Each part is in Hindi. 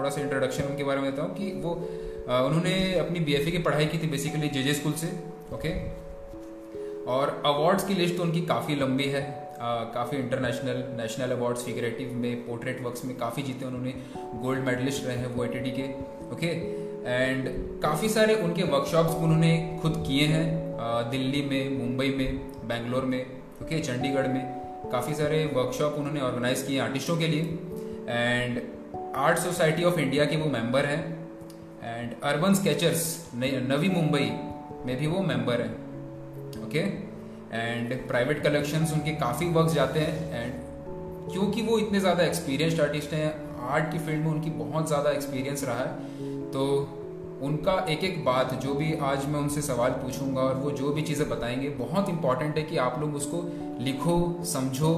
थोड़ा सा इंट्रोडक्शन उनके बारे में बताऊँ कि वो आ, उन्होंने अपनी बीएफए की पढ़ाई की थी बेसिकली जे स्कूल से ओके और अवार्ड्स की लिस्ट तो उनकी काफ़ी लंबी है काफ़ी इंटरनेशनल नेशनल अवार्ड्स फिगरेटिव में पोर्ट्रेट वर्क्स में काफ़ी जीते उन्होंने गोल्ड मेडलिस्ट रहे हैं वो ए के ओके एंड काफ़ी सारे उनके वर्कशॉप्स उन्होंने खुद किए हैं दिल्ली में मुंबई में बेंगलोर में ओके चंडीगढ़ में काफ़ी सारे वर्कशॉप उन्होंने ऑर्गेनाइज किए आर्टिस्टों के लिए। And art society of India के वो मेंबर हैं and urban sketchers Navi Mumbai में भी वो मेंबर हैं ओके एंड प्राइवेट कलेक्शंस उनके काफ़ी वर्क जाते हैं एंड क्योंकि वो इतने ज़्यादा एक्सपीरियंस्ड आर्टिस्ट हैं आर्ट की फ़ील्ड में उनकी बहुत ज़्यादा एक्सपीरियंस रहा है तो उनका एक एक बात जो भी आज मैं उनसे सवाल पूछूँगा और वो जो भी चीज़ें बताएँगे, बहुत इंपॉर्टेंट है कि आप लोग उसको लिखो, समझो,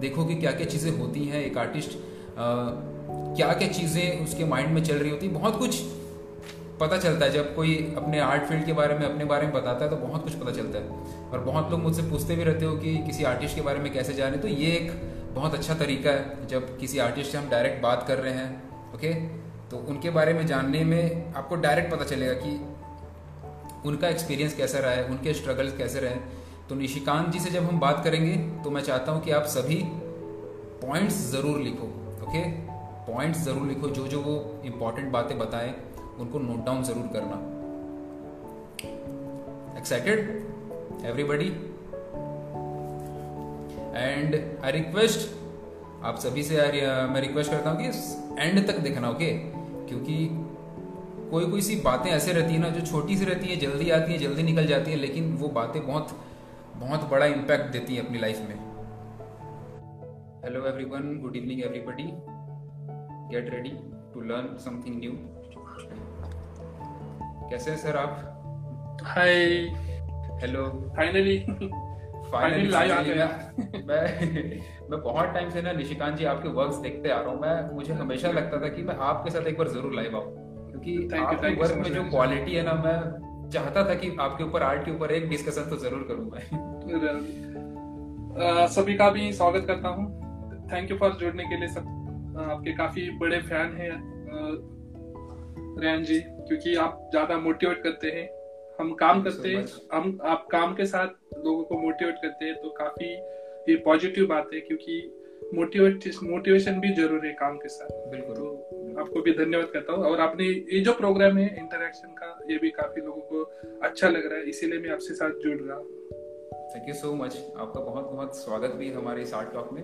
देखो कि क्या क्या चीज़ें होती हैं एक आर्टिस्ट क्या क्या चीज़ें उसके माइंड में चल रही होती, बहुत कुछ पता चलता है। जब कोई अपने आर्ट फ़ील्ड के बारे में, अपने बारे में बताता है तो बहुत कुछ पता चलता है। और बहुत लोग मुझसे पूछते भी रहते हो कि किसी आर्टिस्ट के बारे में कैसे जाने तो ये एक बहुत अच्छा तरीका है। जब किसी आर्टिस्ट से हम डायरेक्ट बात कर रहे हैं ओके तो उनके बारे में जानने में आपको डायरेक्ट पता चलेगा कि उनका एक्सपीरियंस कैसा रहा है, उनके स्ट्रगल्स कैसे रहे। तो निशिकांत जी से जब हम बात करेंगे तो मैं चाहता हूँ कि आप सभी पॉइंट्स ज़रूर लिखो ओके पॉइंट्स ज़रूर लिखो, जो जो वो इम्पोर्टेंट बातें बताएँ, उनको नोट डाउन ज़रूर करना। Excited everybody and I request आप सभी से यार मैं रिक्वेस्ट करता हूँ कि एंड तक देखना ओके क्योंकि कोई कोई सी बातें ऐसे रहती है ना, जो छोटी सी रहती है, जल्दी आती है, जल्दी निकल जाती है, लेकिन वो बातें बहुत बहुत बड़ा इम्पैक्ट देती है अपनी लाइफ में। Hello everyone good evening everybody get ready to learn something new कैसे हैं सर आप? Hi hello finally finally live आ गया मैं मैं बहुत टाइम से ना निशिकांत जी आपके वर्क्स देखते आ रहा हूँ। मैं मुझे हमेशा लगता था कि मैं आपके साथ एक बार ज़रूर लाइव आऊँ। क्योंकि आपके वर्क में जो क्वालिटी है ना मैं चाहता था कि आपके ऊपर आर्ट के ऊपर एक डिस्कशन तो ज़रूर करूँ मैं। सभी का भी स्वागत करता हूँ। थैंक यू फॉर जुड़ने के लिए सब आपके काफ़ी बड़े फ़ैन हैं रेहान जी क्योंकि आप ज़्यादा मोटिवेट करते हैं। हम काम करते हैं हम आप काम के साथ लोगों को मोटिवेट करते हैं तो काफ़ी ये पॉजिटिव बात है क्योंकि मोटिवेट मोटिवेशन भी ज़रूरी है काम के साथ। बिल्कुल। तो आपको भी धन्यवाद करता हूँ। और आपने ये जो प्रोग्राम है इंटरेक्शन का ये भी काफ़ी लोगों को अच्छा लग रहा है इसीलिए मैं आपसे साथ जुड़ रहा हूँ। थैंक यू सो मच आपका बहुत बहुत स्वागत भी हमारे इस आर्ट टॉक में।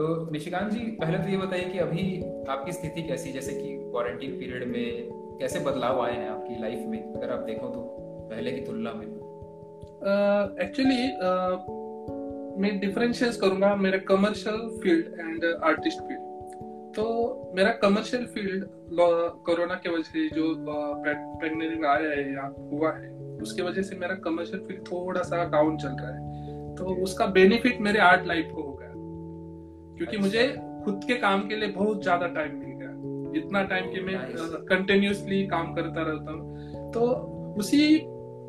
तो निशिकांत जी पहले तो ये बताइए कि अभी आपकी स्थिति कैसी जैसे कि क्वारंटीन पीरियड में कैसे बदलाव आए हैं आपकी लाइफ में अगर आप देखो तो पहले की तुलना में? एक्चुअली uh, uh, मैं डिफरेंशिएट करूँगा मेरा commercial field and artist field तो मेरा कमर्शियल फ़ील्ड कोरोना के वजह से जो प्रेगनेंसी में आया है या हुआ है उसके वजह से मेरा कमर्शियल फ़ील्ड थोड़ा सा डाउन चल रहा है। तो उसका बेनिफिट मेरे आर्ट लाइफ को क्योंकि। मुझे खुद के काम के लिए बहुत ज़्यादा टाइम मिल गया इतना टाइम कि मैं कंटिन्यूसली काम करता रहता हूँ तो उसी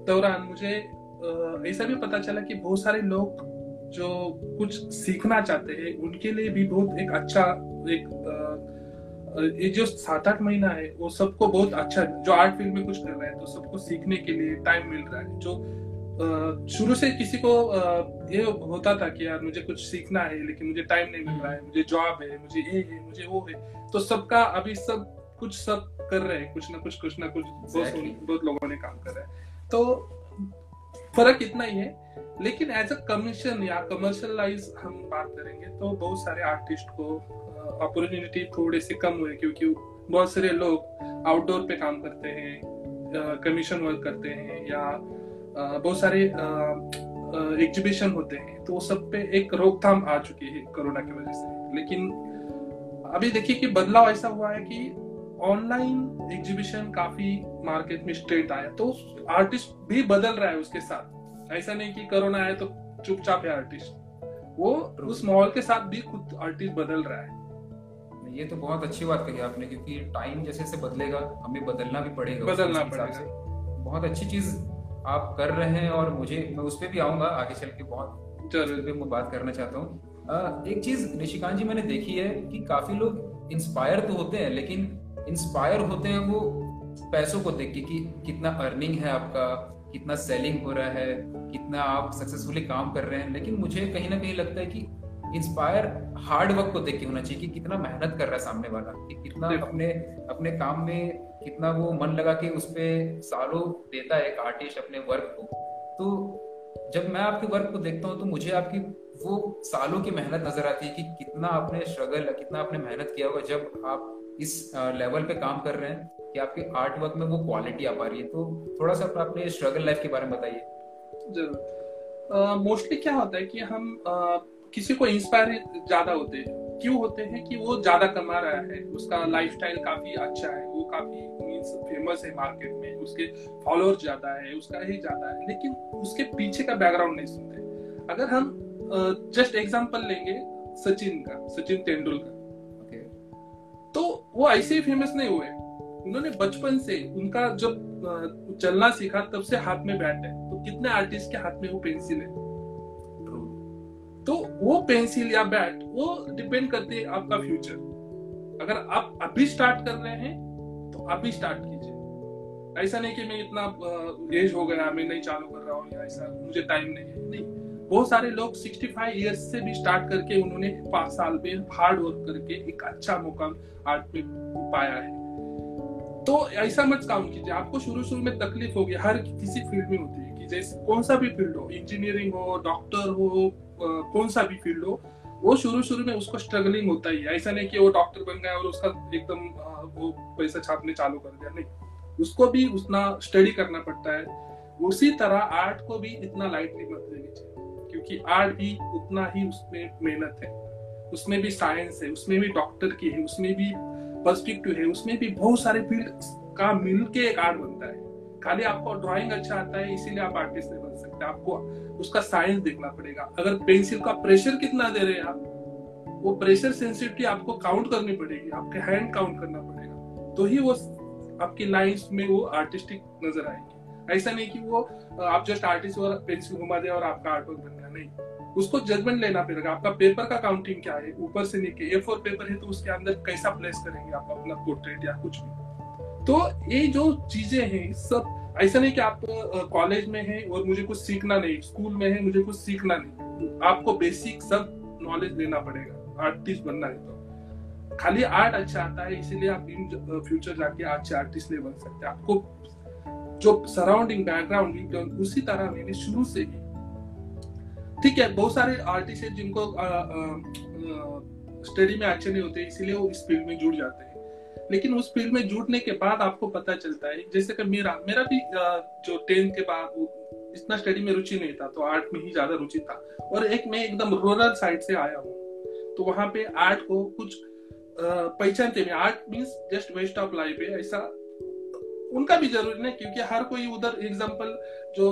दौरान मुझे ऐसा भी पता चला कि बहुत सारे लोग जो कुछ सीखना चाहते हैं उनके लिए भी बहुत एक अच्छा एक ये जो सात आठ महीना है वो सबको बहुत अच्छा जो आर्ट फ़ील्ड में कुछ कर रहे हैं तो सबको सीखने के लिए टाइम मिल रहा है जो शुरू से किसी को ये होता था कि यार मुझे कुछ सीखना है लेकिन मुझे टाइम नहीं मिल रहा है मुझे जॉब है मुझे ये है मुझे वो है। तो सबका अभी सब कुछ सब कर रहे हैं कुछ ना कुछ कुछ ना कुछ बहुत बहुत लोगों ने काम कर रहे हैं। तो फ़र्क इतना ही है लेकिन एज अ कमीशन या कमर्शलाइज हम बात करेंगे तो बहुत सारे आर्टिस्ट को अपॉर्चुनिटी थोड़े से कम हुए क्योंकि बहुत सारे लोग आउटडोर पे काम करते हैं कमीशन वर्क करते हैं या बहुत सारे एग्जीबिशन होते हैं तो सब पे एक रोकथाम आ चुकी है कोरोना की वजह से। लेकिन अभी देखिए कि बदलाव ऐसा हुआ है कि ऑनलाइन एग्जीबिशन काफ़ी मार्केट में स्ट्रेट आया तो आर्टिस्ट भी बदल रहा है उसके साथ। ऐसा नहीं कि कोरोना आया तो चुपचाप है आर्टिस्ट वो उस माहौल के साथ भी खुद आर्टिस्ट बदल रहा है। ये तो बहुत अच्छी बात कही आपने क्योंकि टाइम जैसे से बदलेगा हमें बदलना भी पड़ेगा बदलना पड़ेगा। बहुत अच्छी चीज़ आप कर रहे हैं और मुझे मैं उस पर भी आऊँगा आगे चल के बहुत ज़रूर मैं बात करना चाहता हूँ। एक चीज़ निशिकांत जी मैंने देखी है कि काफ़ी लोग इंस्पायर तो होते हैं लेकिन इंस्पायर होते हैं वो पैसों को देख के कि कितना अर्निंग है आपका कितना सेलिंग हो रहा है कितना आप सक्सेसफुली काम कर रहे हैं। लेकिन मुझे कहीं ना कहीं लगता है कि इंस्पायर हार्ड वर्क को देख के होना चाहिए कि कितना मेहनत कर रहा है सामने वाला कि कितना अपने अपने काम में कितना वो मन लगा के उस पर सालों देता है एक आर्टिस्ट अपने वर्क को। तो जब मैं आपके वर्क को देखता हूँ तो मुझे आपकी वो सालों की मेहनत नज़र आती है कि कितना आपने स्ट्रगल कितना आपने मेहनत किया होगा जब आप इस लेवल पे काम कर रहे हैं कि आपके आर्ट वर्क में वो क्वालिटी आ पा रही है। तो थोड़ा सा अपने स्ट्रगल लाइफ के बारे में बताइए। ज़रूर। मोस्टली क्या होता है कि हम uh, किसी को इंस्पायर ज़्यादा होते हैं। क्यों होते हैं कि वो ज़्यादा कमा रहा है उसका लाइफस्टाइल काफ़ी अच्छा है। काफ़ी मीन्स फ़ेमस है मार्केट में उसके फॉलोअर ज़्यादा है उसका ही ज़्यादा है लेकिन उसके पीछे का बैकग्राउंड नहीं सुनते अगर हम जस्ट एग्जांपल लेंगे सचिन का सचिन तेंदुलकर। तो वो ऐसे ही फ़ेमस नहीं हुए। उन्होंने बचपन से उनका जब चलना सीखा तब से हाथ में बैट है। तो कितने आर्टिस्ट के हाथ में वो पेंसिल है? तो वो पेंसिल या बैट वो डिपेंड करती है आपका फ्यूचर अगर आप अभी स्टार्ट कर रहे हैं तो अभी स्टार्ट कीजिए। ऐसा नहीं कि मैं इतना एज हो गया, मैं नहीं चालू कर रहा हूँ या ऐसा, मुझे टाइम नहीं है। नहीं, बहुत सारे लोग 65 इयर्स से भी स्टार्ट करके उन्होंने पाँच साल में हार्ड वर्क करके एक अच्छा मुकाम आर्ट में पाया है। तो ऐसा मत काम कीजिए, आपको शुरू शुरू में तकलीफ़ होगी, हर किसी फ़ील्ड में होती है कि जैसे कौन सा भी फ़ील्ड हो इंजीनियरिंग हो डॉक्टर हो कौन सा भी फ़ील्ड हो वो शुरू शुरू में उसको स्ट्रगलिंग होता ही है। ऐसा नहीं कि वो डॉक्टर बन गया और उसका एकदम वो पैसा छापने चालू कर दिया। नहीं, उसको भी उतना स्टडी करना पड़ता है। उसी तरह आर्ट को भी इतना लाइटली मत लेनी चाहिए, क्योंकि आर्ट भी उतना ही उसमें मेहनत है। उसमें भी साइंस है, उसमें भी डॉक्टर की है, उसमें भी पर्सपेक्टिव है, उसमें भी बहुत सारे फ़ील्ड का मिल के एक आर्ट बनता है। खाली आपको ड्राइंग अच्छा आता है, इसीलिए आप आर्टिस्ट नहीं बन सकते। आपको उसका साइंस देखना पड़ेगा। अगर पेंसिल का प्रेशर कितना दे रहे हैं आप, वो प्रेशर सेंसिटिविटी आपको काउंट करनी पड़ेगी। आपके हैंड काउंट करना पड़ेगा। तो ही वो आपकी लाइंस में वो आर्टिस्टिक नज़र आएगी। ऐसा नहीं कि वो, आप जस्ट आर्टिस्ट और पेंसिल घुमा दे और आपका आर्ट वर्क बन गया। नहीं। उसको जजमेंट लेना पड़ेगा। आपका पेपर का काउंटिंग क्या है? ऊपर से नीचे। ए फोर पेपर है तो उसके अंदर कैसा प्लेस करेंगे आप? अपना पोर्ट्रेट या कुछ भी। तो ये जो चीज़ें हैं, सब ऐसा नहीं कि आप कॉलेज में हैं और मुझे कुछ सीखना नहीं स्कूल में है, मुझे कुछ सीखना नहीं। आपको बेसिक सब नॉलेज लेना पड़ेगा आर्टिस्ट बनना है तो। खाली आर्ट अच्छा आता है, इसीलिए आप इन फ्यूचर जाके अच्छे आर्टिस्ट नहीं बन सकते। आपको जो सराउंडिंग बैकग्राउंड उसी तरह मैंने शुरू से ही। ठीक है, बहुत सारे आर्टिस्ट है जिनको स्टडी में अच्छे नहीं होते, इसीलिए वो इस फ़ील्ड में जुड़ जाते हैं। लेकिन उस फ़ील्ड में जुड़ने के बाद आपको पता चलता है। जैसे कि मेरा मेरा भी जो टेंथ के बाद इतना स्टडी में रुचि नहीं था तो आर्ट में ही ज़्यादा रुचि था। और एक मैं एकदम रूरल साइड से आया हूँ तो वहाँ पे आर्ट को कुछ पहचानते में art means just waste of life है, ऐसा उनका भी ज़रूरी नहीं क्योंकि हर कोई उधर एग्ज़ाम्पल जो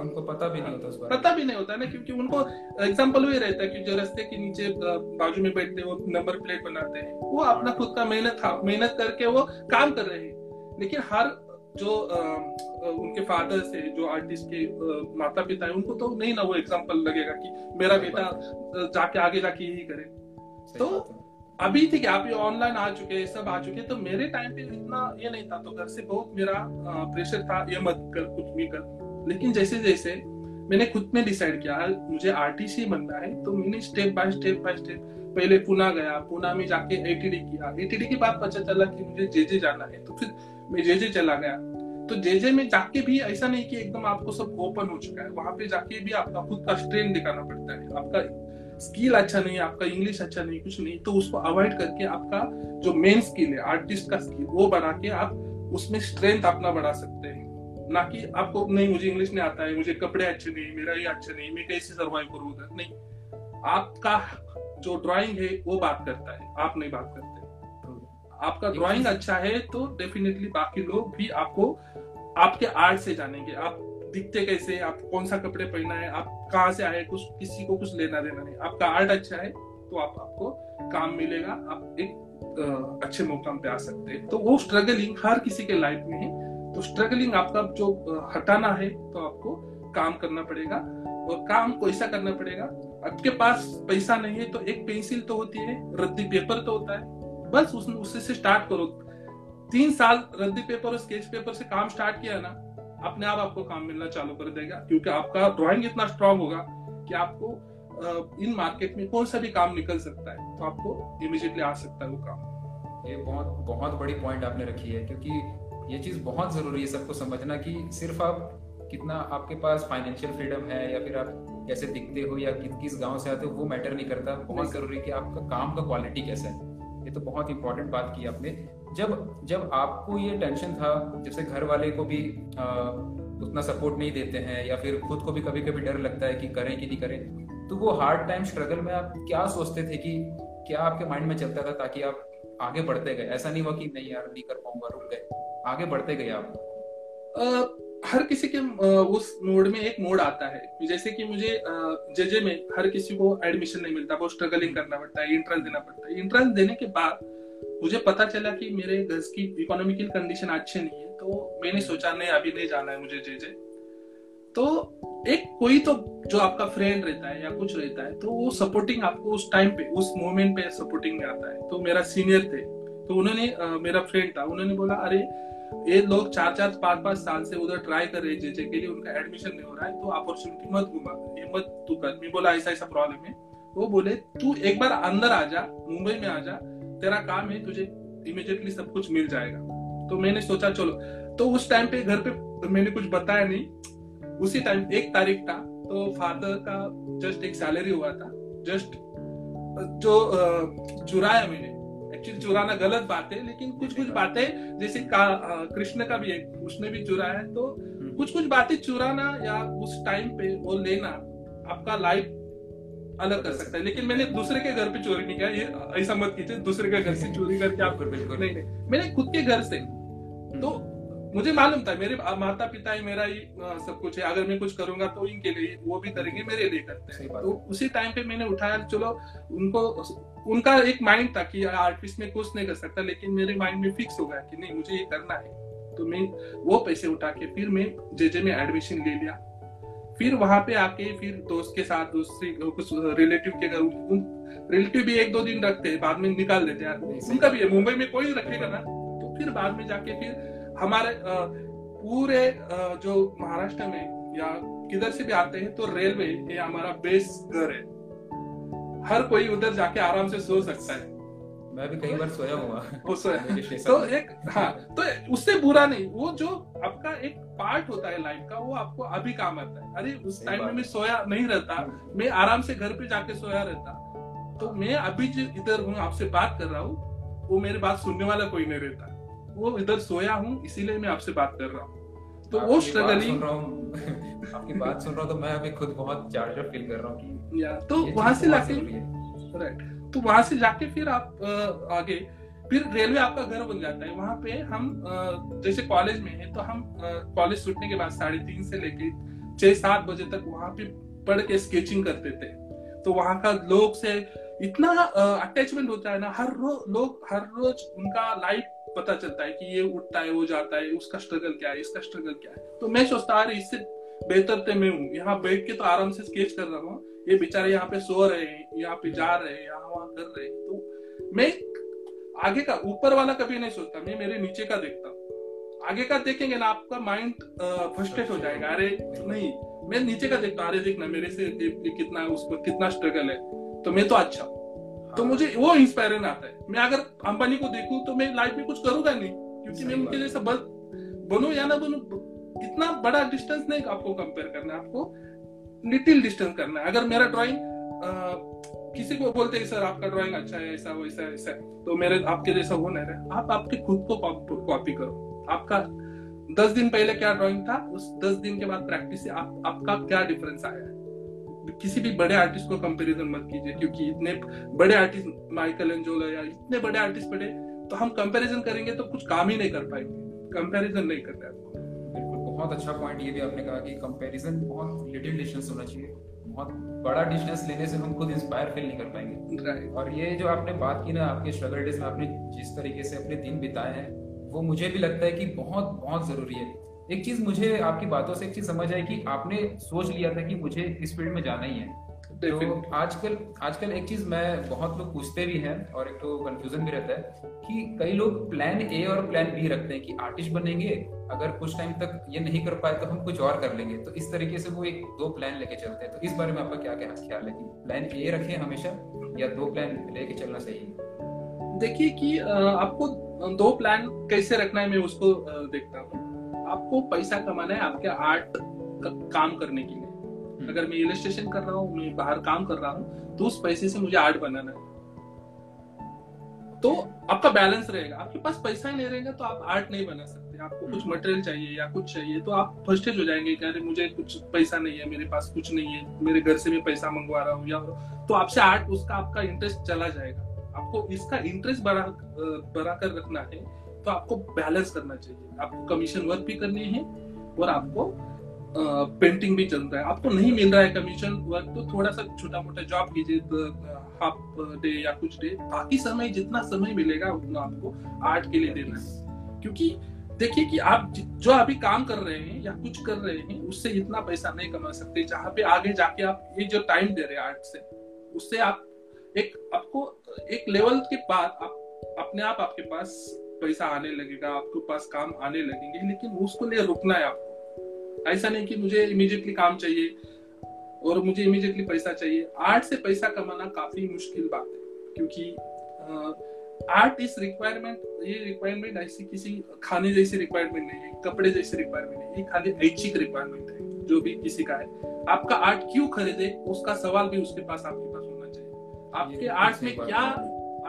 उनको पता भी नहीं होता पता भी नहीं होता ना क्योंकि उनको एग्ज़ाम्पल वही रहता है कि जो रस्ते के नीचे बाजू में बैठते वो नंबर प्लेट बनाते हैं। वो अपना खुद का मेहनत था मेहनत करके वो काम कर रहे हैं। लेकिन हर जो उनके फादर से जो आर्टिस्ट के माता पिता है उनको तो नहीं ना वो एग्ज़ाम्पल लगेगा कि मेरा बेटा जाके आगे जाके यही करे। तो अभी ठीक है, आप ये ऑनलाइन आ चुके हैं, सब आ चुके हैं तो मेरे टाइम पे इतना ये नहीं था तो घर से बहुत मेरा प्रेशर था, ये मत कर, कुछ भी कर। लेकिन जैसे जैसे मैंने खुद में डिसाइड किया मुझे आर्टिस्ट बनना है तो मैंने step by step by step पहले पुना गया पुना में जाके एटीडी किया। एटीडी के बाद पता चला कि मुझे जेजे जाना है तो फिर मैं जेजे चला गया। तो जेजे में जाके भी ऐसा नहीं कि एकदम आपको सब ओपन हो चुका है, वहाँ पे जाके भी आपका खुद का स्ट्रेन दिखाना पड़ता है, आपका स्किल अच्छा नहीं है आपका इंग्लिश अच्छा नहीं कुछ नहीं तो उसको अवॉइड करके आपका जो मेन स्किल है आर्टिस्ट का स्किल वो बना के आप उसमें स्ट्रेंथ अपना बढ़ा सकते हैं। ना कि आपको नहीं मुझे इंग्लिश नहीं आता है मुझे कपड़े अच्छे नहीं मेरा ये अच्छा नहीं मैं कैसे सर्वाइव करूँगा नहीं। आपका जो ड्राइंग है वो बात करता है आप नहीं बात करते। आपका ड्राइंग अच्छा है तो डेफिनेटली बाकी लोग भी आपको आपके आर्ट से जानेंगे। आप दिखते कैसे? आप कौन सा कपड़े पहना है? आप कहाँ से आए? कुछ किसी को कुछ लेना देना नहीं। आपका आर्ट अच्छा है तो आप आपको काम मिलेगा। आप एक अच्छे मुकाम पे आ सकते हैं। तो वो स्ट्रगलिंग हर किसी के लाइफ में है। तो स्ट्रगलिंग आपका जो हटाना है तो आपको काम करना पड़ेगा। और काम को ऐसा करना पड़ेगा आपके पास पैसा नहीं है तो एक पेंसिल तो होती है रद्दी पेपर तो होता है। बस उस, उससे स्टार्ट करो। तीन साल रद्दी पेपर और स्केच पेपर से काम स्टार्ट किया ना अपने आप आपको काम मिलना चालू कर देगा क्योंकि आपका ड्राइंग इतना स्ट्रांग होगा कि आपको इन मार्केट में कौन सा भी काम निकल सकता है तो आपको इमिजिएटली आ सकता है वो काम। ये बहुत बहुत बड़ी पॉइंट आपने रखी है क्योंकि ये चीज़ बहुत ज़रूरी है सबको समझना कि सिर्फ़ आप कितना आपके पास फाइनेंशियल फ्रीडम है या फिर आप कैसे दिखते हो या किस किस गाँव से आते हो वो मैटर नहीं करता। बहुत ज़रूरी है कि आपका काम का क्वालिटी कैसा है। ये तो बहुत इंपॉर्टेंट बात की आपने। जब जब आपको ये टेंशन था जैसे घर वाले को भी आ, उतना सपोर्ट नहीं देते हैं या फिर खुद को भी कभी कभी डर लगता है कि करें कि नहीं करें तो वो हार्ड टाइम स्ट्रगल में आप क्या सोचते थे कि क्या आपके माइंड में चलता था ताकि आप आगे बढ़ते गए? ऐसा नहीं हुआ कि नहीं यार नहीं कर पाऊँगा रुक गए। आगे बढ़ते गए आप। हर किसी के उस मोड में एक मोड आता है। जैसे कि मुझे जेजे में हर किसी को एडमिशन नहीं मिलता वो स्ट्रगलिंग करना पड़ता है इंट्रेंस देना पड़ता है। इंट्रेंस देने के बाद मुझे पता चला कि मेरे घर की इकोनॉमिकल कंडीशन अच्छे नहीं है तो मैंने सोचा, नहीं, अभी नहीं जाना है मुझे जेजे। तो एक कोई तो जो आपका फ्रेंड रहता है या कुछ रहता है तो वो सपोर्टिंग आपको उस टाइम पे, उस मोमेंट पे सपोर्टिंग में आता है। तो मेरा सीनियर थे तो उन्होंने मेरा फ्रेंड था, उन्होंने बोला, अरे, ये लोग चार चार पाँच पाँच साल से उधर ट्राई कर रहे हैं के लिए, उनका एडमिशन नहीं हो रहा है तो अपॉर्चुनिटी मत घुमा, ये मत तू कर। मैं बोला ऐसा ऐसा प्रॉब्लम है। वो बोले, तू एक बार अंदर आ जा, मुंबई में आ जा तेरा काम है तुझे इमिजिएटली सब कुछ मिल जाएगा। तो मैंने सोचा चलो। तो उस टाइम पे घर पे मैंने कुछ बताया नहीं। उसी टाइम एक तारीख था तो फादर का जस्ट एक सैलरी हुआ था। जस्ट जो चुराया मैंने। एक्चुअली चुराना गलत बात है लेकिन कुछ कुछ बातें जैसे कृष्ण का भी एक उसने भी चुराया है तो हम्म। कुछ कुछ बातें चुराना या उस टाइम पे वो लेना आपका लाइफ अलग कर सकता है। लेकिन मैंने दूसरे के घर पे चोरी नहीं किया ये ऐसा मत कीजिए दूसरे के घर से चोरी करके आप बिल्कुल नहीं नहीं मैंने खुद के घर से। तो मुझे मालूम था मेरे माता पिता ही मेरा ही सब कुछ है। अगर मैं कुछ करूँगा तो इनके लिए वो भी करेंगे मेरे लिए करते हैं। तो उसी टाइम पे मैंने उठाया चलो उनको उनका एक माइंड था कि आर्टिस्ट में कुछ नहीं कर सकता लेकिन मेरे माइंड में फिक्स हो गया कि नहीं मुझे ये करना है। तो मैं वो पैसे उठा के फिर मैं जेजे में एडमिशन ले लिया। फिर वहाँ पे आके फिर दोस्त के साथ, दूसरी, कुछ रिलेटिव के घर रिलेटिव भी एक दो दिन रखते हैं, बाद में निकाल देते हैं उनका भी है, मुंबई में कोई रखेगा ना तो फिर बाद में जाके फिर हमारे पूरे जो महाराष्ट्र में या किधर से भी आते हैं तो रेलवे ये हमारा बेस घर है। हर कोई उधर जाके आराम से सो सकता है। मैं भी कई बार सोया हुआ। सोया तो एक हाँ तो उससे बुरा नहीं वो जो आपका एक पार्ट होता है लाइफ का वो आपको अभी काम आता है। अरे उस टाइम में मैं सोया नहीं रहता। मैं आराम से घर पे जाके सोया रहता। तो मैं अभी जो इधर हूँ आपसे बात कर रहा हूँ वो मेरी बात सुनने वाला कोई नहीं रहता। वो इधर सोया हूँ इसीलिए मैं आपसे बात कर रहा हूँ। तो वो स्ट्रगलिंग आपकी बात सुन रहा हूँ तो मैं अभी खुद बहुत चार्जर फील कर रहा हूँ तो वहाँ से लाके राइट तो वहाँ से जाके फिर आप आगे, फिर रेलवे आपका घर बन जाता है। वहाँ पे हम जैसे कॉलेज में है तो हम कॉलेज छूटने के बाद साढ़े तीन से लेके छह, सात बजे तक वहाँ पे पढ़ के स्केचिंग करते थे। तो वहाँ का लोग से इतना अटैचमेंट होता है ना, हर रोज लोग हर रोज उनका लाइफ पता चलता है कि ये उठता है, वो जाता है, उसका स्ट्रगल क्या है, इसका स्ट्रगल क्या है। तो मैं सोचता, अरे, इससे बेहतर तो मैं हूँ। यहाँ बैठ के तो आराम से स्केच कर रहा हूँ। ये बेचारे यहाँ पे सो रहे हैं यहाँ पे जा रहे हैं यहाँ वहाँ कर रहे हैं। तो मैं आगे का ऊपर वाला कभी नहीं सोचता मैं मेरे नीचे का देखता हूँ। आगे का देखेंगे ना आपका माइंड फ्रस्ट्रेट हो जाएगा। अरे नहीं मैं नीचे का देखता हूँ। अरे देखना मेरे से कितना उसको कितना स्ट्रगल है। तो मैं तो अच्छा तो मुझे वो इंस्पायरन आता है। मैं अगर अंबानी को देखूँ तो मैं लाइफ में कुछ करूँगा नहीं। क्योंकि मैं उनके जैसा बनो या ना बनू इतना बड़ा डिस्टेंस नहीं आपको कंपेयर करना है। आपको लिटिल डिस्टेंस करना है। अगर मेरा ड्राइंग किसी को बोलते हैं सर आपका ड्राइंग अच्छा है ऐसा वैसा ऐसा तो मेरे आपके जैसा हो नहीं रहा। आप आपके खुद को कॉपी करो। आपका दस दिन पहले क्या ड्राइंग था? उस दस दिन के बाद प्रैक्टिस से आप, आपका क्या डिफरेंस आया है? किसी भी बड़े आर्टिस्ट को कंपैरिजन मत कीजिए क्योंकि इतने बड़े आर्टिस्ट माइकल एंजोला या इतने बड़े आर्टिस्ट बड़े तो हम कंपैरिजन करेंगे तो कुछ काम ही नहीं कर पाएँगे। कंपैरिजन नहीं करते आपको। बहुत अच्छा पॉइंट ये भी आपने कहा कि कंपैरिजन बहुत लिटिल डिस्टेंस होना चाहिए। बहुत बड़ा डिस्टेंस लेने से हम खुद इंस्पायर फील नहीं कर पाएँगे। और ये जो आपने बात की ना आपके स्ट्रगल डेज़ में आपने जिस तरीके से अपने दिन बिताए हैं वो मुझे भी लगता है कि बहुत बहुत ज़रूरी है। एक चीज़ मुझे आपकी बातों से एक चीज़ समझ आई कि आपने सोच लिया था कि मुझे इस फ़ील्ड में जाना ही है। तो आजकल आजकल एक चीज़ मैं बहुत लोग पूछते भी हैं और एक तो कंफ्यूजन भी रहता है कि कई लोग प्लान ए और प्लान बी रखते हैं कि आर्टिस्ट बनेंगे अगर कुछ टाइम तक ये नहीं कर पाए तो हम कुछ और कर लेंगे। तो इस तरीके से वो एक दो प्लान लेके चलते हैं। तो इस बारे में आपका क्या क्या ख्याल है कि प्लान ए रखें हमेशा या दो प्लान लेके चलना सही है देखिए कि आपको दो प्लान कैसे रखना है मैं उसको देखता हूँ। आपको पैसा कमाना है आपके आर्ट काम करने के लिए। अगर मैं इलस्ट्रेशन कर रहा हूँ, मैं बाहर काम कर रहा हूँ तो उस पैसे से मुझे आर्ट बनाना है। तो आपका बैलेंस रहेगा। आपके पास पैसा ही नहीं रहेगा तो आप आर्ट नहीं बना सकते। आपको कुछ मटेरियल। चाहिए या कुछ चाहिए तो आप फर्स्टेज हो जाएँगे कि अरे, मुझे कुछ पैसा नहीं है, मेरे पास कुछ नहीं है, मेरे घर से मैं पैसा मंगवा रहा हूँ या तो आपसे आर्ट उसका आपका इंटरेस्ट चला जाएगा। आपको इसका इंटरेस्ट बढ़ा बढ़ा कर रखना है तो आपको बैलेंस करना चाहिए। आपको कमीशन वर्क भी करनी है और आपको पेंटिंग भी चल रहा है। आपको नहीं मिल रहा है कमीशन वर्क तो थोड़ा सा छोटा मोटा जॉब कीजिए हाफ़ डे या कुछ डे बाकी समय, जितना समय मिलेगा, उतना आपको आर्ट के लिए देना है। क्योंकि देखिए कि आप जो अभी काम कर रहे हैं या कुछ कर रहे हैं, उससे इतना पैसा नहीं कमा सकते। जहाँ पे आगे जाके आप ये जो टाइम दे रहे हैं आर्ट से, उससे आप एक, आपको एक लेवल के बाद आप, अपने आप आपके पास पैसा आने लगेगा, आपके पास काम आने लगेंगे, लेकिन उसको लिए रुकना है आपको। ऐसा नहीं कि मुझे इमीडिएटली काम चाहिए और मुझे इमीडिएटली पैसा चाहिए। आर्ट से पैसा कमाना काफ़ी मुश्किल बात है क्योंकि आर्ट इस रिक्वायरमेंट ये रिक्वायरमेंट ऐसी किसी खाने जैसी रिक्वायरमेंट नहीं है कपड़े जैसी रिक्वायरमेंट नहीं है खाली ऐच्छिक रिक्वायरमेंट है जो भी किसी का है। आपका आर्ट क्यों खरीदे उसका सवाल भी उसके पास आपके पास होना चाहिए। आपके आर्ट में क्या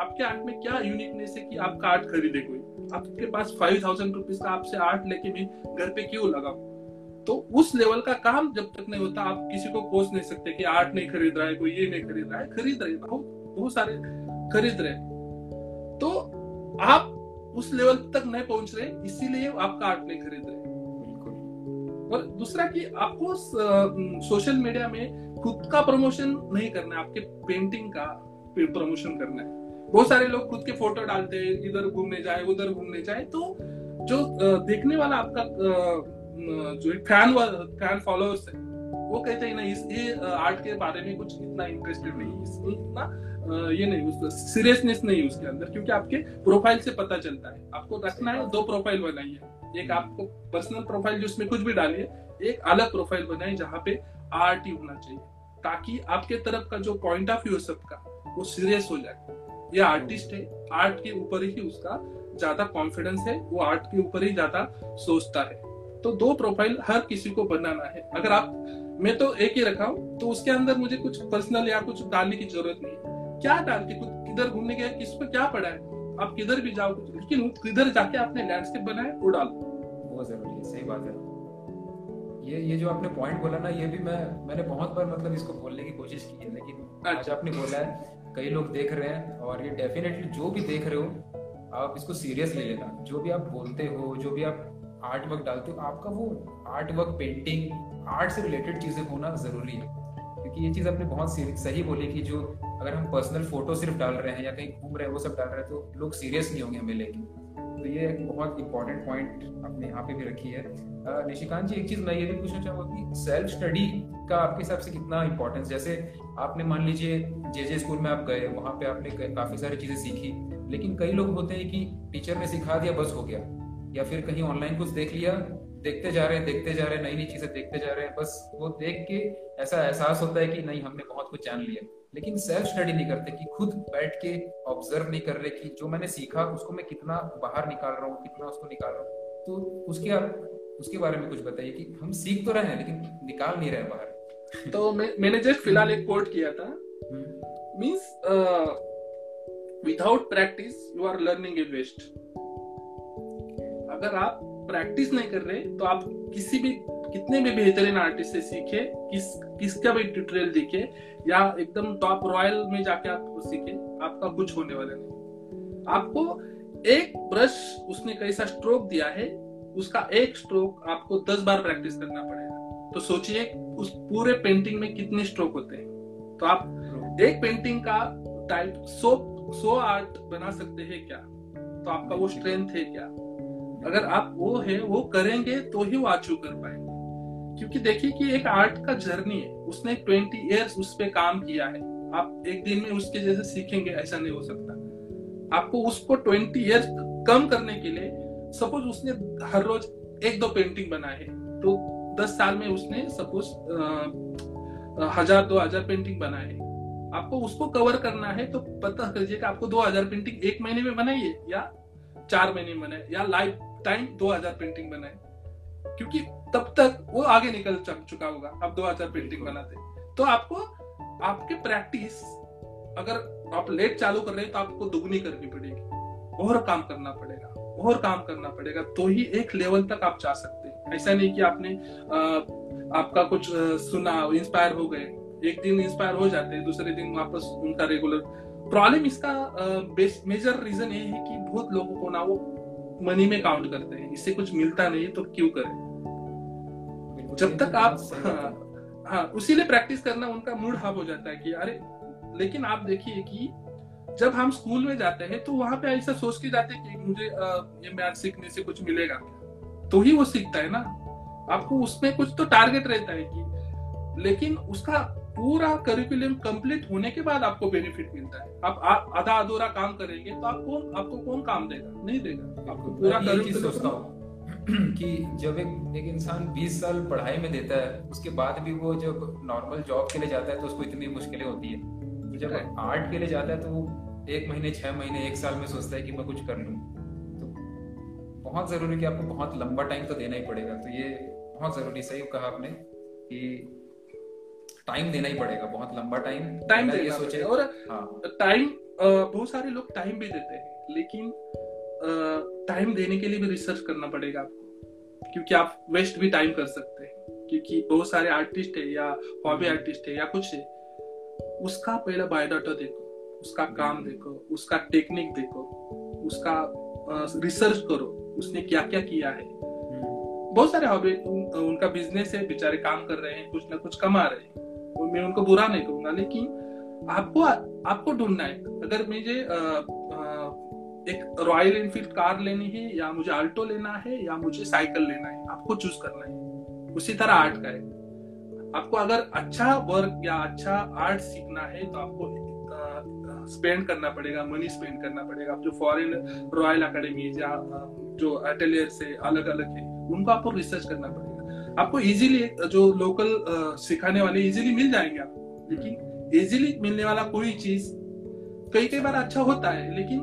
आपके आर्ट में क्या यूनिकनेस है कि आपका आर्ट खरीदे कोई? आपके पास फाइव थाउज़ेंड रुपीज़ का आपसे आर्ट लेके भी घर पे क्यों लगाओ तो उस लेवल का काम जब तक नहीं होता आप किसी को कोस नहीं सकते कि आर्ट नहीं खरीद रहा है कोई ये नहीं खरीद रहा है खरीद रहे बहुत बहुत सारे खरीद रहे तो आप उस लेवल तक नहीं पहुँच रहे इसीलिए आपका आर्ट नहीं खरीद रहे। और दूसरा कि आपको सोशल मीडिया में खुद का प्रमोशन नहीं करना है आपके पेंटिंग का प्रमोशन करना है। बहुत सारे लोग खुद के फ़ोटो डालते हैं इधर घूमने जाए उधर घूमने जाए तो जो देखने वाला आपका जो फ़ैन फ़ैन फॉलोअर्स है, वो कहते हैं ना, इस आर्ट के बारे में कुछ इतना इंटरेस्टेड नहीं है इतना ये नहीं, उसका सीरियसनेस नहीं उसके अंदर, क्योंकि आपके प्रोफ़ाइल से पता चलता है। आपको रखना है, दो प्रोफ़ाइल बनाइए एक आपको पर्सनल प्रोफ़ाइल जिसमें कुछ भी डालिए एक अलग प्रोफ़ाइल बनाए जहाँ पे आर्ट ही होना चाहिए, ताकि आपके तरफ़ का जो पॉइंट ऑफ़ व्यू है सबका, वो सीरियस हो जाए। ये आर्टिस्ट है आर्ट के ऊपर ही उसका ज़्यादा कॉन्फिडेंस है, वो आर्ट के ऊपर ही ज़्यादा सोचता है। तो दो प्रोफ़ाइल हर किसी को बनाना है। अगर आप मैं तो एक ही रखा हूँ तो उसके अंदर मुझे कुछ पर्सनल या कुछ डालने की ज़रूरत नहीं है। क्या डाल के किधर घूमने गया किस पर क्या पड़ा है? आप किधर भी जाओ लेकिन किधर जाके आपने लैंडस्केप बनाए वो डालो। बहुत ज़रूरी है सही बात है। ये ये जो आपने पॉइंट बोला ना ये भी मैं मैंने बहुत बार मतलब इसको बोलने की कोशिश की है लेकिन आज अच्छा। आपने बोला है कई लोग देख रहे हैं और ये डेफिनेटली जो भी देख रहे हो आप इसको सीरियस ले लेना। जो भी आप बोलते हो जो भी आप आर्ट वर्क डालते हो, आपका वो आर्ट वर्क पेंटिंग आर्ट से रिलेटेड चीज़ें होना ज़रूरी है। क्योंकि ये चीज़ आपने बहुत सही बोली कि जो अगर हम पर्सनल फ़ोटो सिर्फ़ डाल रहे हैं या कहीं घूम रहे हैं, वो सब डाल रहे हैं तो लोग सीरियस नहीं होंगे हमें लेके। तो ये एक बहुत इंपॉर्टेंट पॉइंट आपने यहाँ पे भी रखी है। निशिकांत जी, एक चीज़ मैं ये भी पूछना चाहूँगा कि सेल्फ स्टडी का आपके हिसाब से कितना इंपॉर्टेंस जैसे आपने मान लीजिए जे जे स्कूल में आप गए, वहाँ पे आपने काफ़ी सारी चीज़ें सीखी, लेकिन कई लोग होते हैं कि टीचर ने सिखा दिया, बस हो गया। या फिर कहीं ऑनलाइन कुछ देख लिया देखते जा रहे हैं देखते जा रहे हैं नई नई चीज़ें देखते जा रहे हैं बस वो देख के ऐसा एहसास होता है कि नहीं हमने बहुत कुछ जान लिया। लेकिन सेल्फ स्टडी नहीं करते कि खुद बैठ के ऑब्ज़र्व नहीं कर रहे कि जो मैंने सीखा उसको मैं कितना बाहर निकाल रहा हूँ कितना उसको निकाल रहा हूँ। तो उसके उसके बारे में कुछ बताइए कि हम सीख तो रहे हैं लेकिन निकाल नहीं रहे बाहर। तो मैं मैंने जस्ट फ़िलहाल एक कोट किया था। Means without practice you are learning a waste अगर आप प्रैक्टिस नहीं कर रहे तो आप किसी भी कितने भी बेहतरीन आर्टिस्ट से सीखे किस किसका भी ट्यूटोरियल देखे या एकदम टॉप रॉयल में जाके आप सीखे आपका कुछ होने वाला नहीं। आपको एक ब्रश उसने कैसा स्ट्रोक दिया है उसका एक स्ट्रोक आपको दस बार प्रैक्टिस करना पड़ेगा। तो सोचिए उस पूरे पेंटिंग में कितने स्ट्रोक होते हैं। तो आप एक पेंटिंग का टाइप सो सो आर्ट बना सकते हैं क्या? तो आपका वो स्ट्रेंथ है क्या? अगर आप वो है, वो करेंगे तो ही वो अचीव कर पाएँगे। क्योंकि देखिए कि एक आर्ट का जर्नी है। उसने ट्वेंटी इयर्स उस पर काम किया है। आप एक दिन में उसके जैसे सीखेंगे, ऐसा नहीं हो सकता। आपको उसको ट्वेंटी इयर्स कम करने के लिए, सपोज़ उसने हर रोज एक दो पेंटिंग बनाए हैं तो दस साल में उसने सपोज़ हज़ार, दो हज़ार पेंटिंग बनाए हैं। आपको उसको कवर करना है तो पता करिए कि आपको दो हज़ार पेंटिंग एक महीने में बनाइए या चार महीने में बनाए या लाइफ टाइम दो हज़ार पेंटिंग बनाए। क्योंकि तब तक वो आगे निकल चुका होगा दो हज़ार पेंटिंग बनाते। तो आपको आपके प्रैक्टिस अगर आप लेट चालू कर रहे हैं तो आपको दुगनी करनी पड़ेगी। और काम करना पड़ेगा और काम करना पड़ेगा। तो ही एक लेवल तक आप जा सकते हैं। ऐसा नहीं कि आपने आ, आपका कुछ सुना इंस्पायर हो गए। एक दिन इंस्पायर हो जाते हैं दूसरे दिन वापस उनका रेगुलर प्रॉब्लम इसका मेजर रीजन ये है कि बहुत लोगों को ना वो मनी में काउंट करते हैं। इससे कुछ मिलता नहीं तो क्यों करें? जब तक आप हाँ, हाँ उसीलिए प्रैक्टिस करना उनका मूड हाफ़ हो जाता है कि अरे लेकिन आप देखिए कि जब हम स्कूल में जाते हैं तो वहाँ पे ऐसा सोच के जाते हैं कि मुझे ये मैथ सीखने से कुछ मिलेगा तो ही वो सीखता है ना। आपको उसमें कुछ तो टारगेट रहता है कि लेकिन उसका पूरा करिकुलम कंप्लीट होने के बाद आपको बेनिफिट मिलता है। आप आधा अधूरा काम करेंगे तो आपको आपको कौन काम देगा? नहीं देगा। आपको पूरा सोचता हूँ कि जब एक एक इंसान 20 साल पढ़ाई में देता है उसके बाद भी वो जब नॉर्मल जॉब के लिए जाता है तो उसको इतनी मुश्किलें होती है। तो जब आर्ट के लिए जाता है तो वो एक महीने छह महीने एक साल में सोचता है कि मैं कुछ कर लूँ। तो बहुत ज़रूरी कि आपको बहुत लंबा टाइम तो देना ही पड़ेगा। तो ये बहुत ज़रूरी सही कहा आपने कि टाइम देना ही पड़ेगा बहुत लंबा टाइम टाइम ये सोचे और टाइम हाँ। बहुत सारे लोग टाइम भी देते हैं लेकिन टाइम देने के लिए भी रिसर्च करना पड़ेगा आपको। क्योंकि आप वेस्ट भी टाइम कर सकते हैं। क्योंकि बहुत सारे आर्टिस्ट है या हॉबी आर्टिस्ट है या कुछ है। उसका पहला बायोडाटा देखो उसका काम देखो उसका टेक्निक देखो उसका रिसर्च करो उसने क्या क्या किया है बहुत सारे हॉबी उनका बिज़नेस है बेचारे काम कर रहे हैं कुछ ना कुछ कमा रहे हैं। मैं उनको बुरा नहीं कहूँगा, लेकिन आपको आपको ढूंढना है। अगर मुझे एक रॉयल एनफील्ड कार लेनी है, या मुझे आल्टो लेना है, या मुझे साइकिल लेना है, आपको चूज़ करना है। उसी तरह आर्ट का है। आपको अगर अच्छा वर्क या अच्छा आर्ट सीखना है तो आपको स्पेंड करना पड़ेगा मनी स्पेंड करना पड़ेगा। जो फॉरेन रॉयल अकेडमी या जो अटेलियर से अलग अलग है, उनको आपको रिसर्च करना पड़ेगा। आपको इजीली जो लोकल सिखाने वाले इजीली मिल जाएँगे आपको। लेकिन इजीली मिलने वाला कोई चीज़ कई कई बार अच्छा होता है लेकिन